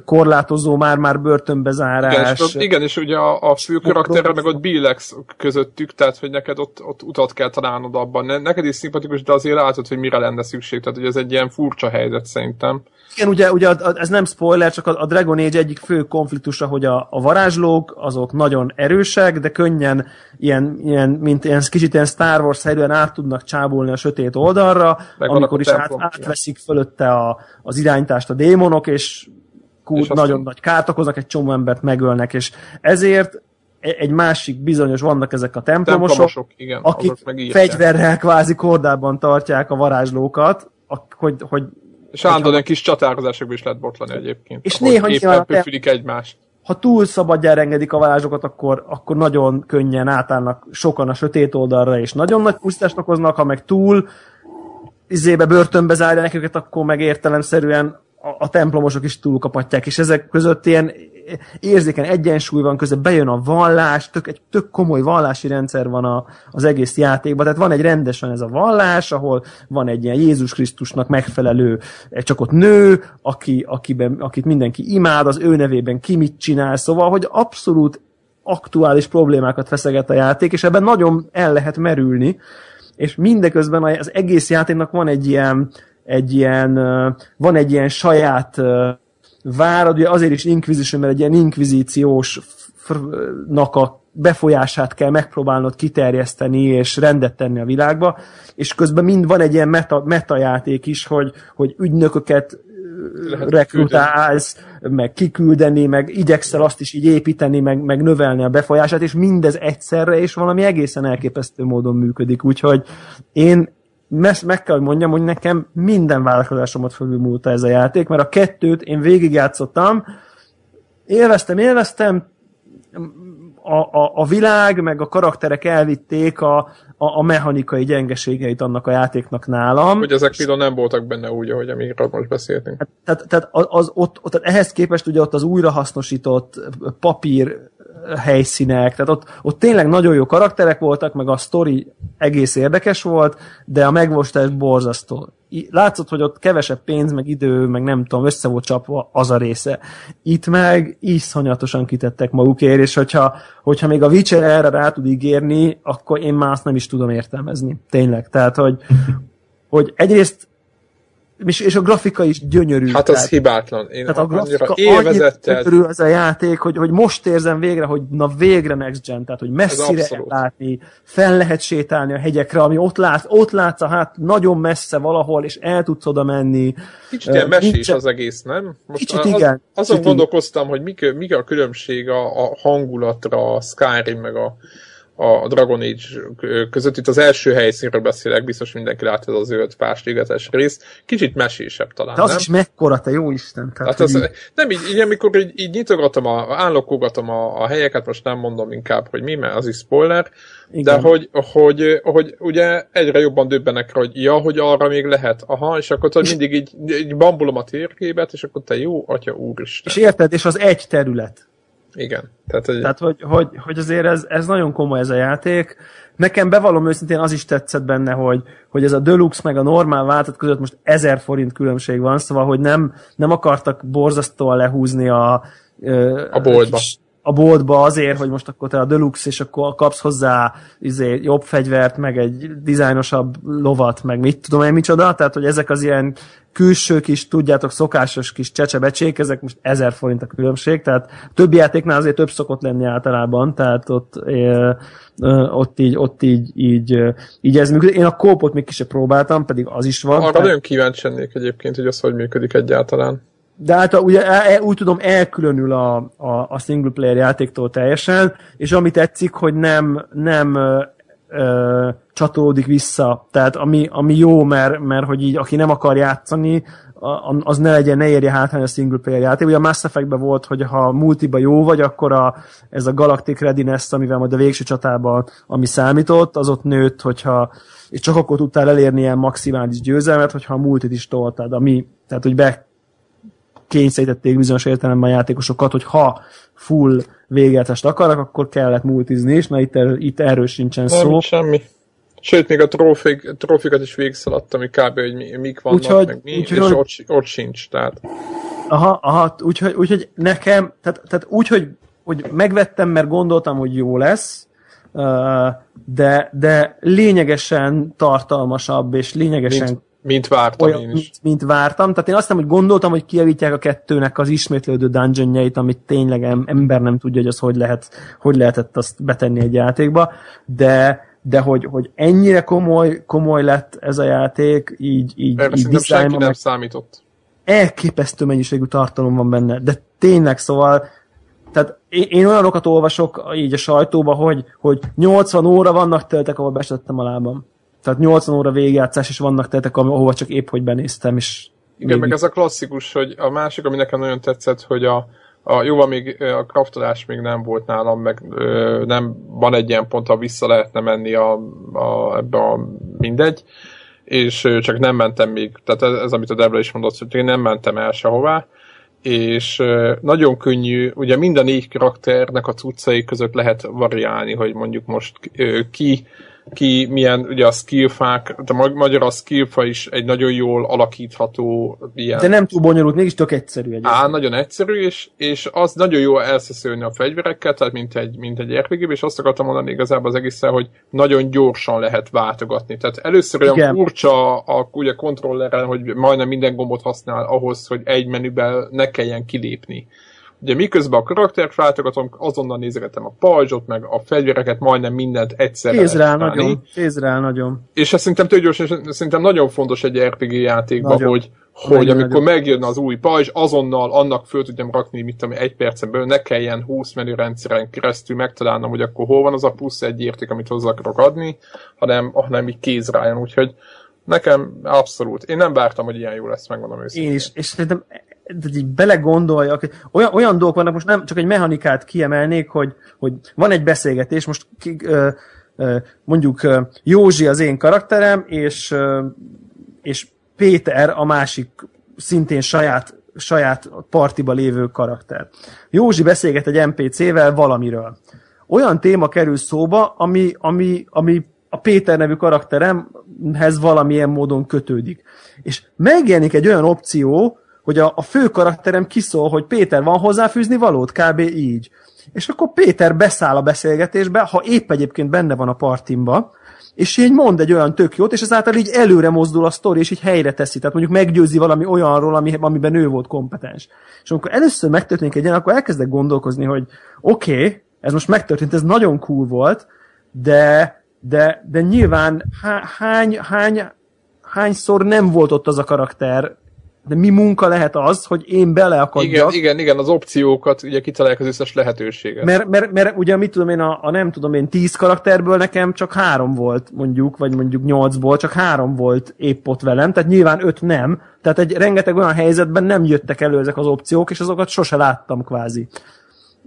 korlátozó már-már börtönbezárás. Igen, és, ott, igen, és ugye a, a fő karakterrel meg ott Billex közöttük, tehát hogy neked ott, ott utat kell találnod abban. Ne- Neked is szimpatikus, de azért látod, hogy mire lenne szükség. Tehát, hogy ez egy ilyen furcsa helyzet szerintem. Igen, ugye, ugye a- a- ez nem spoiler, csak a, a Dragon Age egyik fő konfliktusa, hogy a, a varázslók azok nagyon erősek, de könnyen ilyen, ilyen mint ilyen kicsit ilyen Star Wars-szerűen át tudnak csábulni a sötét oldalra, Meg amikor is át, átveszik fölötte a, az irányítást a démonok, és, kú, És nagyon mond- nagy kárt okoznak, egy csomó embert megölnek, és ezért e- egy másik bizonyos vannak ezek a templomosok, Templomosok, igen, akik fegyverrel kvázi kordában tartják a varázslókat, hogy, hogy És állandóan egy kis csatározásokba is lehet botlani egyébként. És néha éppen pöfülik egymást. ha túl szabadjára engedik a varázsokat, akkor, akkor nagyon könnyen átállnak sokan a sötét oldalra, és nagyon nagy pusztást okoznak, ha meg túl izébe börtönbe zárják őket, akkor meg értelemszerűen a, a templomosok is túlkapatják, és ezek között ilyen érzékeny egyensúly van, közben bejön a vallás, tök, egy tök komoly vallási rendszer van a, az egész játékban, tehát van egy rendesen ez a vallás, ahol van egy ilyen Jézus Krisztusnak megfelelő, csak ott nő, aki, akiben, akit mindenki imád, az ő nevében ki mit csinál, szóval, hogy abszolút aktuális problémákat feszeget a játék, és ebben nagyon el lehet merülni, és mindeközben az egész játéknak van egy ilyen, egy ilyen, van egy ilyen saját várad, ugye azért is Inquisition, mert egy ilyen inkvizíciós nak a befolyását kell megpróbálnod kiterjeszteni és rendet tenni a világba, és közben mind van egy ilyen meta, meta játék is, hogy, hogy ügynököket Lehet rekrutálsz, meg kiküldeni, meg igyekszel azt is így építeni, meg, meg növelni a befolyását, és mindez egyszerre, és valami egészen elképesztő módon működik. Úgyhogy én mes- meg kell, hogy mondjam, hogy nekem minden vállalkozásomat fölülmúlta ez a játék, mert a kettőt én végigjátszottam, élveztem, élveztem, a, a, a világ, meg a karakterek elvitték a, a, a mechanikai gyengeségeit annak a játéknak nálam. Hogy ezek például nem voltak benne úgy, ahogy amikről most beszéltünk. Tehát, tehát az, az ott, ott, tehát ehhez képest ugye ott az újrahasznosított papír helyszínek, tehát ott, ott tényleg nagyon jó karakterek voltak, meg a sztori egész érdekes volt, de a megvalósítás borzasztó. Látszott, hogy ott kevesebb pénz, meg idő, meg nem tudom, össze volt csapva az a része. Itt meg iszonyatosan kitettek magukért, és hogyha, hogyha még a Witcher erre rá tud ígérni, akkor én már azt nem is tudom értelmezni. Tényleg. Tehát, hogy, hogy egyrészt és, és a grafika is gyönyörű. Hát az tehát, hibátlan. Én tehát a annyira grafika annyira élvezettel, gyönyörű az a játék, hogy, hogy most érzem végre, hogy na végre next gen, tehát hogy messzire lehet látni, fel lehet sétálni a hegyekre, ami ott látsz, ott látsz a hát nagyon messze valahol, és el tudsz oda menni. Kicsit ilyen mesés nincsen- az egész, nem? Most Kicsit az, igen, Azon kicsit gondolkoztam, hogy mik, mik a különbség a, a hangulatra, a Skyrim meg a, a Dragon Age között. Itt az első helyszínről beszélek, biztos mindenki látta az zöld fásligetes részt. Kicsit mesésebb talán, De az nem? is mekkora, te jó Isten. Tehát, Hát az, így- nem, így, így amikor így, így nyitogatom, a, állokogatom a, a helyeket, most nem mondom inkább, hogy mi, mert az is spoiler, Igen. de hogy, hogy, hogy ugye egyre jobban döbbenek rá, hogy ja, hogy arra még lehet, aha, és akkor tudod, mindig így, így bambulom a térképet, és akkor te jó, atya úristen. és érted, és az egy terület. Igen. Tehát, hogy, Tehát, hogy, hogy, hogy azért ez, ez nagyon komoly ez a játék. Nekem bevallom őszintén az is tetszett benne, hogy, hogy ez a Deluxe meg a normál váltat között most 1000 forint különbség van, szóval, hogy nem, nem akartak borzasztóan lehúzni a, A boltba. kis- a boltba azért, hogy most akkor te a Deluxe, és akkor kapsz hozzá izé, jobb fegyvert, meg egy dizájnosabb lovat, meg mit tudom én micsoda, tehát hogy ezek az ilyen külső kis, tudjátok, szokásos kis csecsebecsék, ezek most 1000 forint a különbség, tehát többi játéknál azért több szokott lenni általában, tehát ott, ö, ott így, ott így, így, így ez működik. Én a kópot még ki sem próbáltam, pedig az is van. arra tehát- nagyon kíváncsi lennék egyébként, hogy az hogy működik egyáltalán. De hát a- ugye el- el- úgy tudom, elkülönül a, a, a single player játéktól teljesen, és ami tetszik, hogy nem, nem ö, ö, csatolódik vissza. Tehát ami, ami jó, mert, mert hogy így aki nem akar játszani, az ne legyen, ne érje hátrány a single player játék. Ugye a Mass Effect-ben volt, hogy ha multiba jó vagy, akkor a, ez a Galactic Readiness, amivel majd a végső csatában, ami számított, az ott nőtt, hogyha és csak akkor tudtál elérni ilyen maximális győzelmet, hogyha a multit is toltad, ami, tehát hogy be kényszerítették bizonyos értelemben a játékosokat, hogy ha full végeltest akarnak, akkor kellett multizni is, na itt, er, itt erről sincsen Nem, szó. semmi. Sőt, még a trófik, trófikat is végigszaladtam, hogy kb. hogy mi, mik vannak, Úgyhogy- meg mi, úgyhogy és ott, ott sincs. Tehát Aha, aha, úgyhogy, úgyhogy nekem, tehát, tehát úgy, hogy, hogy megvettem, mert gondoltam, hogy jó lesz, de, de lényegesen tartalmasabb, és lényegesen mint, mint vártam olyan, én is. mint, mint vártam. Tehát én azt hiszem, hogy gondoltam, hogy kiavítják a kettőnek az ismétlődő dungeonjait, amit tényleg em- ember nem tudja, hogy az hogy, lehet, hogy lehetett azt betenni egy játékba, de de hogy, hogy ennyire komoly, komoly lett ez a játék, így, így, Erre így senki dizájnban, nem meg számított. elképesztő mennyiségű tartalom van benne, de tényleg szóval tehát én, én olyanokat olvasok így a sajtóba, hogy, hogy 80 óra vannak teltek, ahol besettem a lábam. Tehát 80 óra végigjátszás is vannak teltek, ahova csak épp hogy benéztem, és Igen, meg végig- ez a klasszikus, hogy a másik, ami nekem nagyon tetszett, hogy a, a jóval még a kraftolás még nem volt nálam, meg ö, nem van egy ilyen pont, ha vissza lehetne menni a, a, ebbe a mindegy, és ö, csak nem mentem még, tehát ez, ez amit a Debra is mondott, hogy én nem mentem el sehová, és ö, nagyon könnyű, ugye minden négy karakternek a cuccai között lehet variálni, hogy mondjuk most ö, ki ki milyen, ugye a skillfák, de ma- magyar a skillfa is egy nagyon jól alakítható ilyen. De nem túl bonyolult, mégis tök egyszerű egy. Á, nagyon egyszerű, és, és az nagyon jó elszeszülni a fegyverekkel, tehát mint egy, mint egy rpg és azt akartam mondani igazából az egészen, hogy nagyon gyorsan lehet váltogatni. Tehát először olyan Igen. furcsa a ugye kontrolleren, hogy majdnem minden gombot használ ahhoz, hogy egy menüben ne kelljen kilépni. Ugye miközben a karaktert váltogatom, azonnal nézegetem a pajzsot, meg a fegyvereket, majdnem mindent egyszerre Kézre lehet áll csinálni. nagyon. Kézre áll nagyon. És ez szerintem tök gyors, és szerintem nagyon fontos egy RPG játékban, Nagyon. hogy, hogy Nagyon, amikor nagyon. megjön az új pajzs, azonnal annak föl tudjam rakni, mit tudom, egy percen belül, ne kelljen 20 menürendszeren keresztül megtalálnom, hogy akkor hol van az a plusz egy érték, amit hozzá akarok adni, hanem, hanem így kézre álljon, úgyhogy nekem abszolút. Én nem vártam, hogy ilyen jó lesz, megmondom őszintén. Én is, és szerintem így belegondoljak, hogy olyan, olyan dolgok vannak, most nem csak egy mechanikát kiemelnék, hogy, hogy van egy beszélgetés, most ki, ö, ö, mondjuk ö, Józsi az én karakterem, és, ö, és Péter a másik szintén saját, saját partiba lévő karakter. Józsi beszélget egy NPC-vel valamiről. Olyan téma kerül szóba, ami, ami, ami a Péter nevű karakteremhez valamilyen módon kötődik. És megjelenik egy olyan opció, hogy a, a fő karakterem kiszól, hogy Péter van hozzáfűzni valót, kb. így. És akkor Péter beszáll a beszélgetésbe, ha épp egyébként benne van a partimba, és így mond egy olyan tök jót, és ezáltal így előre mozdul a sztori, és így helyre teszi. Tehát mondjuk meggyőzi valami olyanról, ami, amiben ő volt kompetens. És amikor először megtörténik egy ilyen, akkor elkezdek gondolkozni, hogy oké, okay, ez most megtörtént, ez nagyon cool volt, de, de, de nyilván há, hány, hány, hányszor nem volt ott az a karakter de mi munka lehet az, hogy én beleakadjak. Igen, igen, igen, az opciókat, ugye kitalálják az összes lehetőséget. Mert, mert, mert ugye mit tudom én, a, a nem tudom én, tíz karakterből nekem csak három volt mondjuk, vagy mondjuk nyolcból, csak három volt épp ott velem, tehát nyilván öt nem, tehát egy rengeteg olyan helyzetben nem jöttek elő ezek az opciók, és azokat sose láttam kvázi.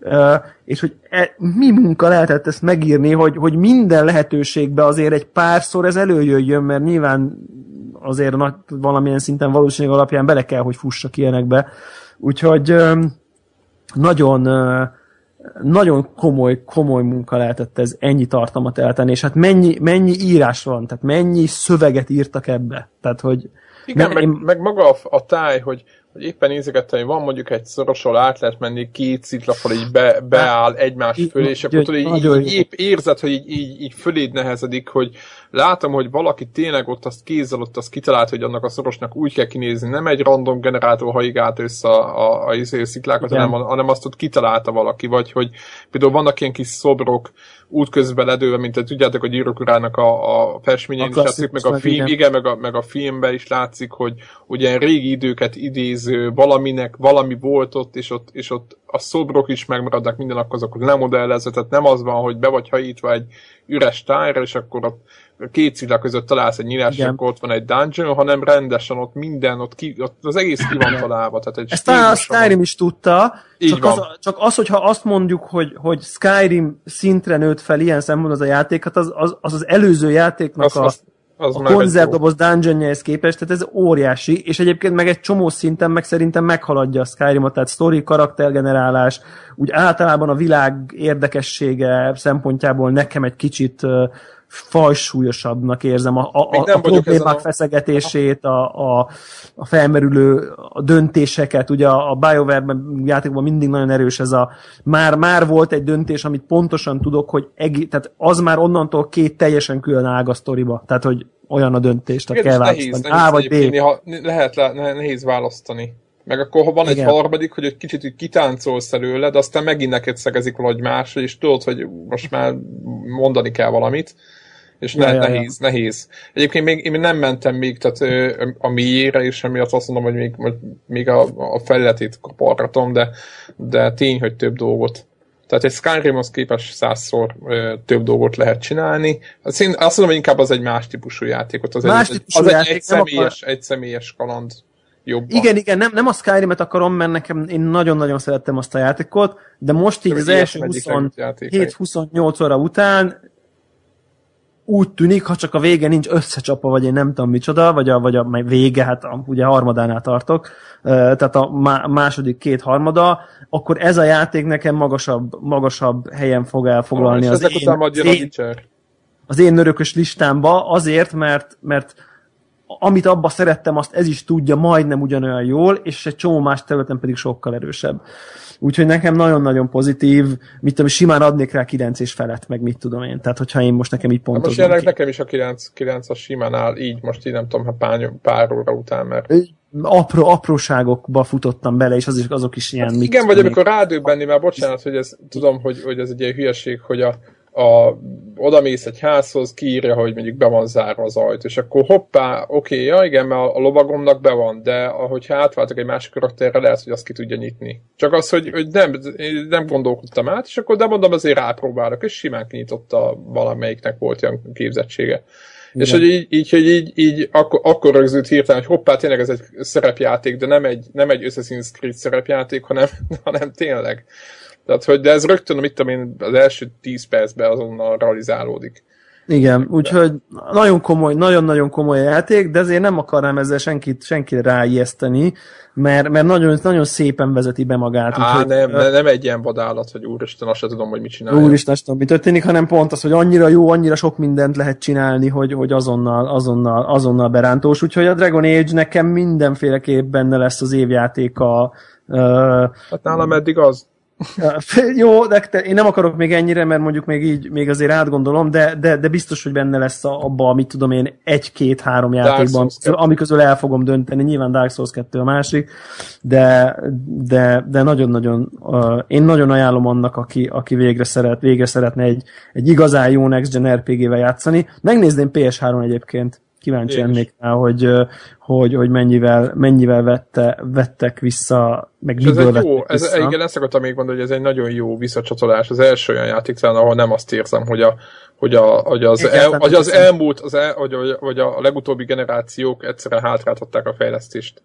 Uh, és hogy e, mi munka lehetett ezt megírni, hogy, hogy minden lehetőségbe azért egy párszor ez előjöjjön, mert nyilván azért nagy, valamilyen szinten valószínűleg alapján bele kell, hogy fussak ilyenekbe. Úgyhogy nagyon nagyon komoly, komoly munka lehetett ez ennyi tartalmat eltenni, és hát mennyi, mennyi írás van, tehát mennyi szöveget írtak ebbe. Tehát, hogy igen, meg, én... meg maga a, a táj, hogy hogy éppen nézegettem, hogy van mondjuk egy szorosol át lehet menni, két sziklapal így be, beáll egymás fölé, és akkor tudod, így, így, épp érzed, hogy így, így, így föléd nehezedik, hogy látom, hogy valaki tényleg ott azt kézzel ott azt kitalált, hogy annak a szorosnak úgy kell kinézni, nem egy random generátor haigált össze a, a, a, izé a sziklákat, hanem, hanem azt ott kitalálta valaki, vagy hogy például vannak ilyen kis szobrok, útközben ledőve, mint tudjátok, a gyűrűk urának a, a festményén is látszik, meg a film, igen, igen meg, a, meg a filmben is látszik, hogy ugye régi időket idéző valaminek valami volt ott, és ott, és ott a szobrok is megmaradnak, minden akkor azok lemodellezve, tehát nem az van, hogy be vagy hajítva egy üres tájra, és akkor ott két szilak között találsz egy nyílás, és akkor ott van egy dungeon, hanem rendesen ott minden, ott, ki, ott az egész ki van találva. Tehát egy Ezt a Skyrim is tudta, csak az, csak az, hogyha azt mondjuk, hogy, hogy Skyrim szintre nőtt fel ilyen szempontból az a játék, hát az az, az, az előző játéknak az, a, az, az a konzervdoboz dungeonjához képest, tehát ez óriási, és egyébként meg egy csomó szinten meg szerintem meghaladja a Skyrimot, tehát story, karaktergenerálás, úgy általában a világ érdekessége szempontjából nekem egy kicsit fajsúlyosabbnak érzem a, a, a, a problémák a... feszegetését, a, a, a felmerülő a döntéseket, ugye a, BioWare-ben játékban mindig nagyon erős ez a már, már volt egy döntés, amit pontosan tudok, hogy egi, tehát az már onnantól két teljesen külön ág a sztoriba, tehát hogy olyan a döntés, tehát kell választani. Nehéz, nehéz A vagy B. Néha lehet nehéz választani. Meg akkor, ha van Igen. egy harmadik, hogy egy kicsit hogy kitáncolsz előle, de aztán megint neked szegezik valahogy más, és tudod, hogy most már mondani kell valamit és ja, ne, ja, nehéz, ja. nehéz. Egyébként még, én nem mentem még tehát, a mélyére, és emiatt azt mondom, hogy még, még a, a felületét kapargatom, de, de tény, hogy több dolgot tehát egy Skyrimhoz képes százszor ö, több dolgot lehet csinálni. Azt, én azt mondom, hogy inkább az egy más típusú játékot. Az más egy, típusú az játék, egy, egy, személyes, akar... egy személyes kaland jobban. Igen, igen, nem, nem a Skyrim-et akarom, mert nekem én nagyon-nagyon szerettem azt a játékot, de most így az első 27-28 óra után úgy tűnik, ha csak a vége nincs összecsapva, vagy én nem tudom micsoda, vagy a, vagy a vége, hát a, ugye harmadánál tartok, tehát a második két harmada, akkor ez a játék nekem magasabb, magasabb helyen fog elfoglalni ah, az, én, az, én, az én örökös listámba, azért, mert, mert amit abba szerettem, azt ez is tudja majdnem ugyanolyan jól, és egy csomó más területen pedig sokkal erősebb. Úgyhogy nekem nagyon-nagyon pozitív, mit tudom, simán adnék rá 9 és felett, meg mit tudom én. Tehát, hogyha én most nekem így pontosan. Most jelenleg nekem is a 9, 9 a simán áll, így most így nem tudom, ha pár, pár óra után, mert apró, apróságokba futottam bele, és az is, azok is ilyen... Hát igen, vagy amikor rádöbbenni, mert bocsánat, hogy ez, tudom, hogy, hogy ez egy ilyen hülyeség, hogy a, a, odamész egy házhoz, kiírja, hogy mondjuk be van zárva az ajtó, és akkor hoppá, oké, okay, ja igen, mert a, a lovagomnak be van, de ahogy átváltok egy másik karakterre, lehet, hogy azt ki tudja nyitni. Csak az, hogy, hogy nem, nem gondolkodtam át, és akkor de mondom, azért rápróbálok, és simán kinyitotta valamelyiknek volt ilyen képzettsége. Igen. És hogy így, így, hogy így, így akkor, akkor rögzült hirtelen, hogy hoppá, tényleg ez egy szerepjáték, de nem egy, nem egy Assassin's Creed szerepjáték, hanem, hanem tényleg tehát, hogy de ez rögtön, mit tudom én, az első 10 percben azonnal realizálódik. Igen, úgyhogy nagyon komoly, nagyon-nagyon komoly játék, de ezért nem akarnám ezzel senkit, senkit ráijeszteni, mert, mert nagyon, nagyon szépen vezeti be magát. Á, úgyhogy, nem, uh, nem egy ilyen vadállat, hogy úristen, azt sem tudom, hogy mit csinál. Úristen, azt tudom, mi történik, hanem pont az, hogy annyira jó, annyira sok mindent lehet csinálni, hogy, hogy azonnal, azonnal, azonnal berántós. Úgyhogy a Dragon Age nekem mindenféleképp benne lesz az évjátéka. Hát nálam eddig az. Jó, de én nem akarok még ennyire, mert mondjuk még így, még azért átgondolom, de, de, de biztos, hogy benne lesz abba, amit tudom én, egy-két-három játékban, ami közül el fogom dönteni, nyilván Dark Souls 2 a másik, de, de, de nagyon-nagyon, uh, én nagyon ajánlom annak, aki, aki végre szeret, végre szeretne egy, egy igazán jó Next Gen RPG-vel játszani. Megnézném PS3 egyébként, kíváncsi lennék rá, hogy, hogy, hogy mennyivel, mennyivel vette, vettek vissza, meg ez egy jó, ez, vissza. igen, ezt akartam még mondani, hogy ez egy nagyon jó visszacsatolás. Az első olyan játék talán, ahol nem azt érzem, hogy, a, hogy, a, hogy az, el, hogy az elmúlt, az el, hogy, hogy a legutóbbi generációk egyszerre hátráltatták a fejlesztést.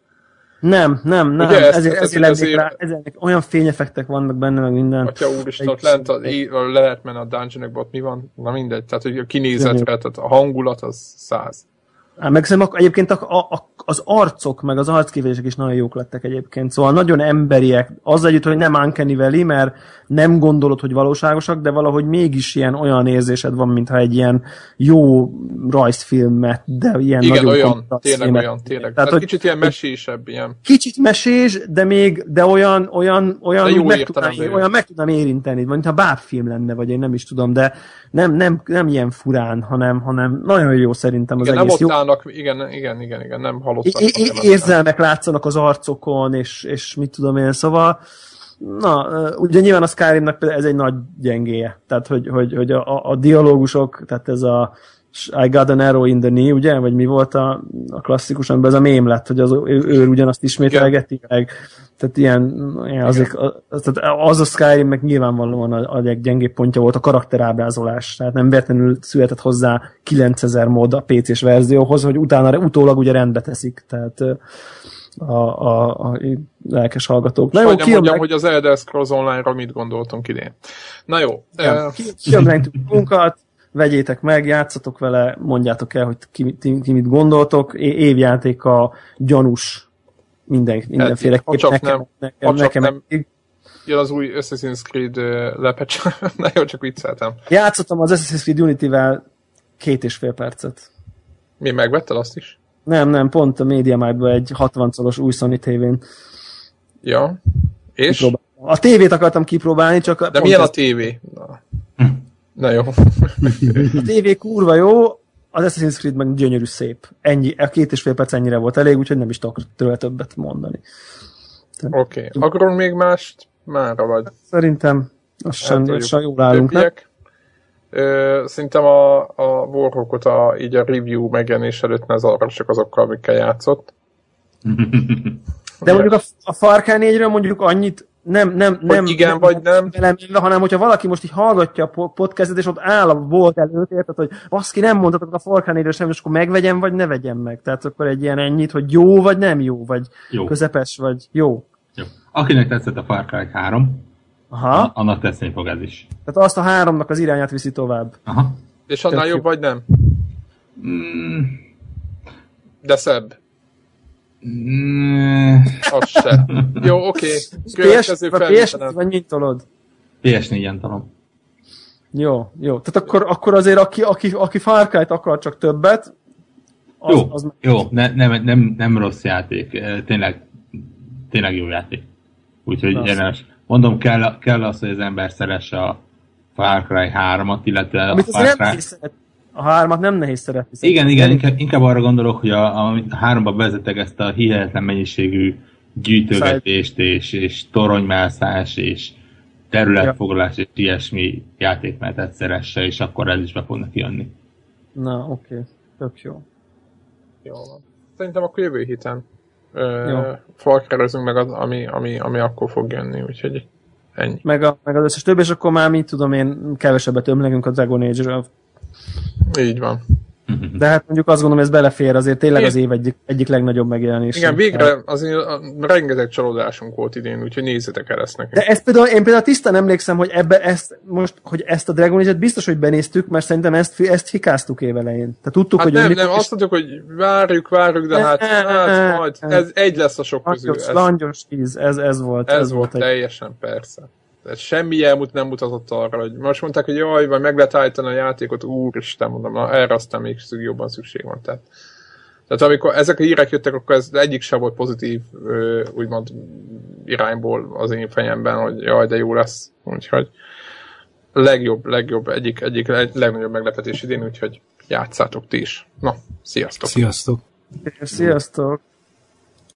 Nem, nem, nem. Ugye ezért, ezt, ezért, ezért, rá, ezért olyan fényefektek vannak benne, meg minden. Atya úristen, ott lent a, le lehet menni a dungeonokba, ott mi van? Na mindegy, tehát hogy a kinézetre, tehát a hangulat az száz. Meg szerintem egyébként a, a, az arcok, meg az arcképzések is nagyon jók lettek egyébként. Szóval nagyon emberiek. Az együtt, hogy nem Uncanny Valley, mert nem gondolod, hogy valóságosak, de valahogy mégis ilyen olyan érzésed van, mintha egy ilyen jó rajzfilmet, de ilyen Igen, nagyon olyan, tényleg olyan, tényleg. Tehát, hogy kicsit ilyen mesésebb, ilyen. Kicsit mesés, de még, de olyan, olyan, olyan, de jó meg, tudnám, olyan meg tudnám érinteni, mintha bábfilm lenne, vagy én nem is tudom, de nem, nem, nem ilyen furán, hanem, hanem nagyon jó szerintem az igen, egész. Nem ott állnak, igen, igen, igen, igen, nem halottak. É, érzelmek látszanak az arcokon, és, és mit tudom én, szóval na, ugye nyilván a Skyrimnak ez egy nagy gyengéje, tehát hogy, hogy, hogy a, a dialógusok, tehát ez a I got an arrow in the knee, ugye? Vagy mi volt a, a klasszikus, amiben ez a mém lett, hogy az, ő, ő ugyanazt ismételgeti meg. Tehát ilyen, ilyen azért, az, tehát az a Skyrim meg nyilvánvalóan a, a leggyengébb pontja volt a karakterábrázolás. Tehát nem véletlenül született hozzá 9000 mód a PC-s verzióhoz, hogy utána utólag ugye rendbe teszik. Tehát a, a, a lelkes hallgatók. Na jó, mondjam, meg... hogy az Elder Scrolls Online-ról mit gondoltunk idén. Na jó. Ja, uh... Kiömlengtük munkat, vegyétek meg, játszatok vele, mondjátok el, hogy ki, ki, ki mit gondoltok. Évjáték a gyanús minden, mindenféle hát, kép. Nekem, nem, nekem, nekem nem. Jön az új Assassin's Creed uh, lepecs. Na jó, csak vicceltem. Játszottam az Assassin's Creed Unity-vel két és fél percet. Mi, megvetted azt is? Nem, nem, pont a Media egy 60 szoros új Sony tévén. Ja. És? Kipróbál. A tévét akartam kipróbálni, csak... De milyen a tévé? Na. Na jó. a tévé kurva jó, az Assassin's Creed meg gyönyörű szép. Ennyi, a két és fél perc ennyire volt elég, úgyhogy nem is tudok tőle többet mondani. Oké. Okay. Akarunk még mást? Mára vagy? Szerintem az sem, hát, sem jól állunk, nem? Ö, szerintem a, a Warhawkot a, így a review megjelenés előtt ne csak azokkal, amikkel játszott. De mondjuk a, a Far Cry 4-ről mondjuk annyit nem, nem, nem, igen, nem, vagy nem. Velem, hanem hogyha valaki most így hallgatja a podcastet, és ott áll a volt előtt, érted, hogy baszki, nem mondhatok a Far Cry sem, és akkor megvegyem, vagy ne vegyem meg. Tehát akkor egy ilyen ennyit, hogy jó, vagy nem jó, vagy jó. közepes, vagy jó. jó. Akinek tetszett a Far Cry 3, Aha. annak tetszeni fog ez is. Tehát azt a háromnak az irányát viszi tovább. Aha. És annál jobb, vagy nem? Mm. De szebb. Mm. Az se. Jó, oké. Okay. PS, PS, vagy mint tolod? PS4-en talom. Jó, jó. Tehát akkor, akkor azért, aki, aki, aki Far Cry-t akar csak többet, az, jó, az... jó ne, nem, nem, nem rossz játék. Tényleg, tényleg jó játék. Úgyhogy érdemes. Mondom, kell, kell az, hogy az ember szeresse a Far Cry 3-at, illetve Amit a Far Cry... A hármat nem nehéz szeretni. Igen, igen, inkább, inkább arra gondolok, hogy a, a, a háromba vezetek ezt a hihetetlen mennyiségű gyűjtögetést és, és toronymászás és területfoglalás és ilyesmi játékmenetet szeresse, és akkor ez is be fognak jönni. Na, oké. Okay. Tök jó. Jó van. Szerintem akkor jövő héten falkerezünk meg az, ami, ami, ami akkor fog jönni, úgyhogy ennyi. Meg, a, meg az összes több, és akkor már mit tudom én, kevesebbet ömlegünk a Dragon Age-ről. Így van. De hát mondjuk azt gondolom, ez belefér azért tényleg az év egyik, egyik legnagyobb megjelenés. Igen, végre azért rengeteg csalódásunk volt idén, úgyhogy nézzétek el ezt nekünk. De ezt például, én például tisztán emlékszem, hogy ebbe ezt, most, hogy ezt a Dragon Age-et biztos, hogy benéztük, mert szerintem ezt, ezt fikáztuk évelején. Tehát tudtuk, hát hogy nem, nem, azt mondjuk, hogy várjuk, várjuk, de hát, hát majd, ez egy lesz a sok közül. Langyos tíz, ez, ez volt. Ez, ez volt, teljesen, persze. Tehát semmi elmut nem mutatott arra, hogy most mondták, hogy jaj, vagy meg lehet állítani a játékot, úristen, mondom, na, erre aztán még jobban szükség van. Tehát, tehát amikor ezek a hírek jöttek, akkor ez egyik sem volt pozitív, úgymond irányból az én fejemben, hogy jaj, de jó lesz. Úgyhogy legjobb, legjobb, egyik, egyik legnagyobb meglepetés idén, úgyhogy játszátok ti is. Na, sziasztok! Sziasztok! Sziasztok!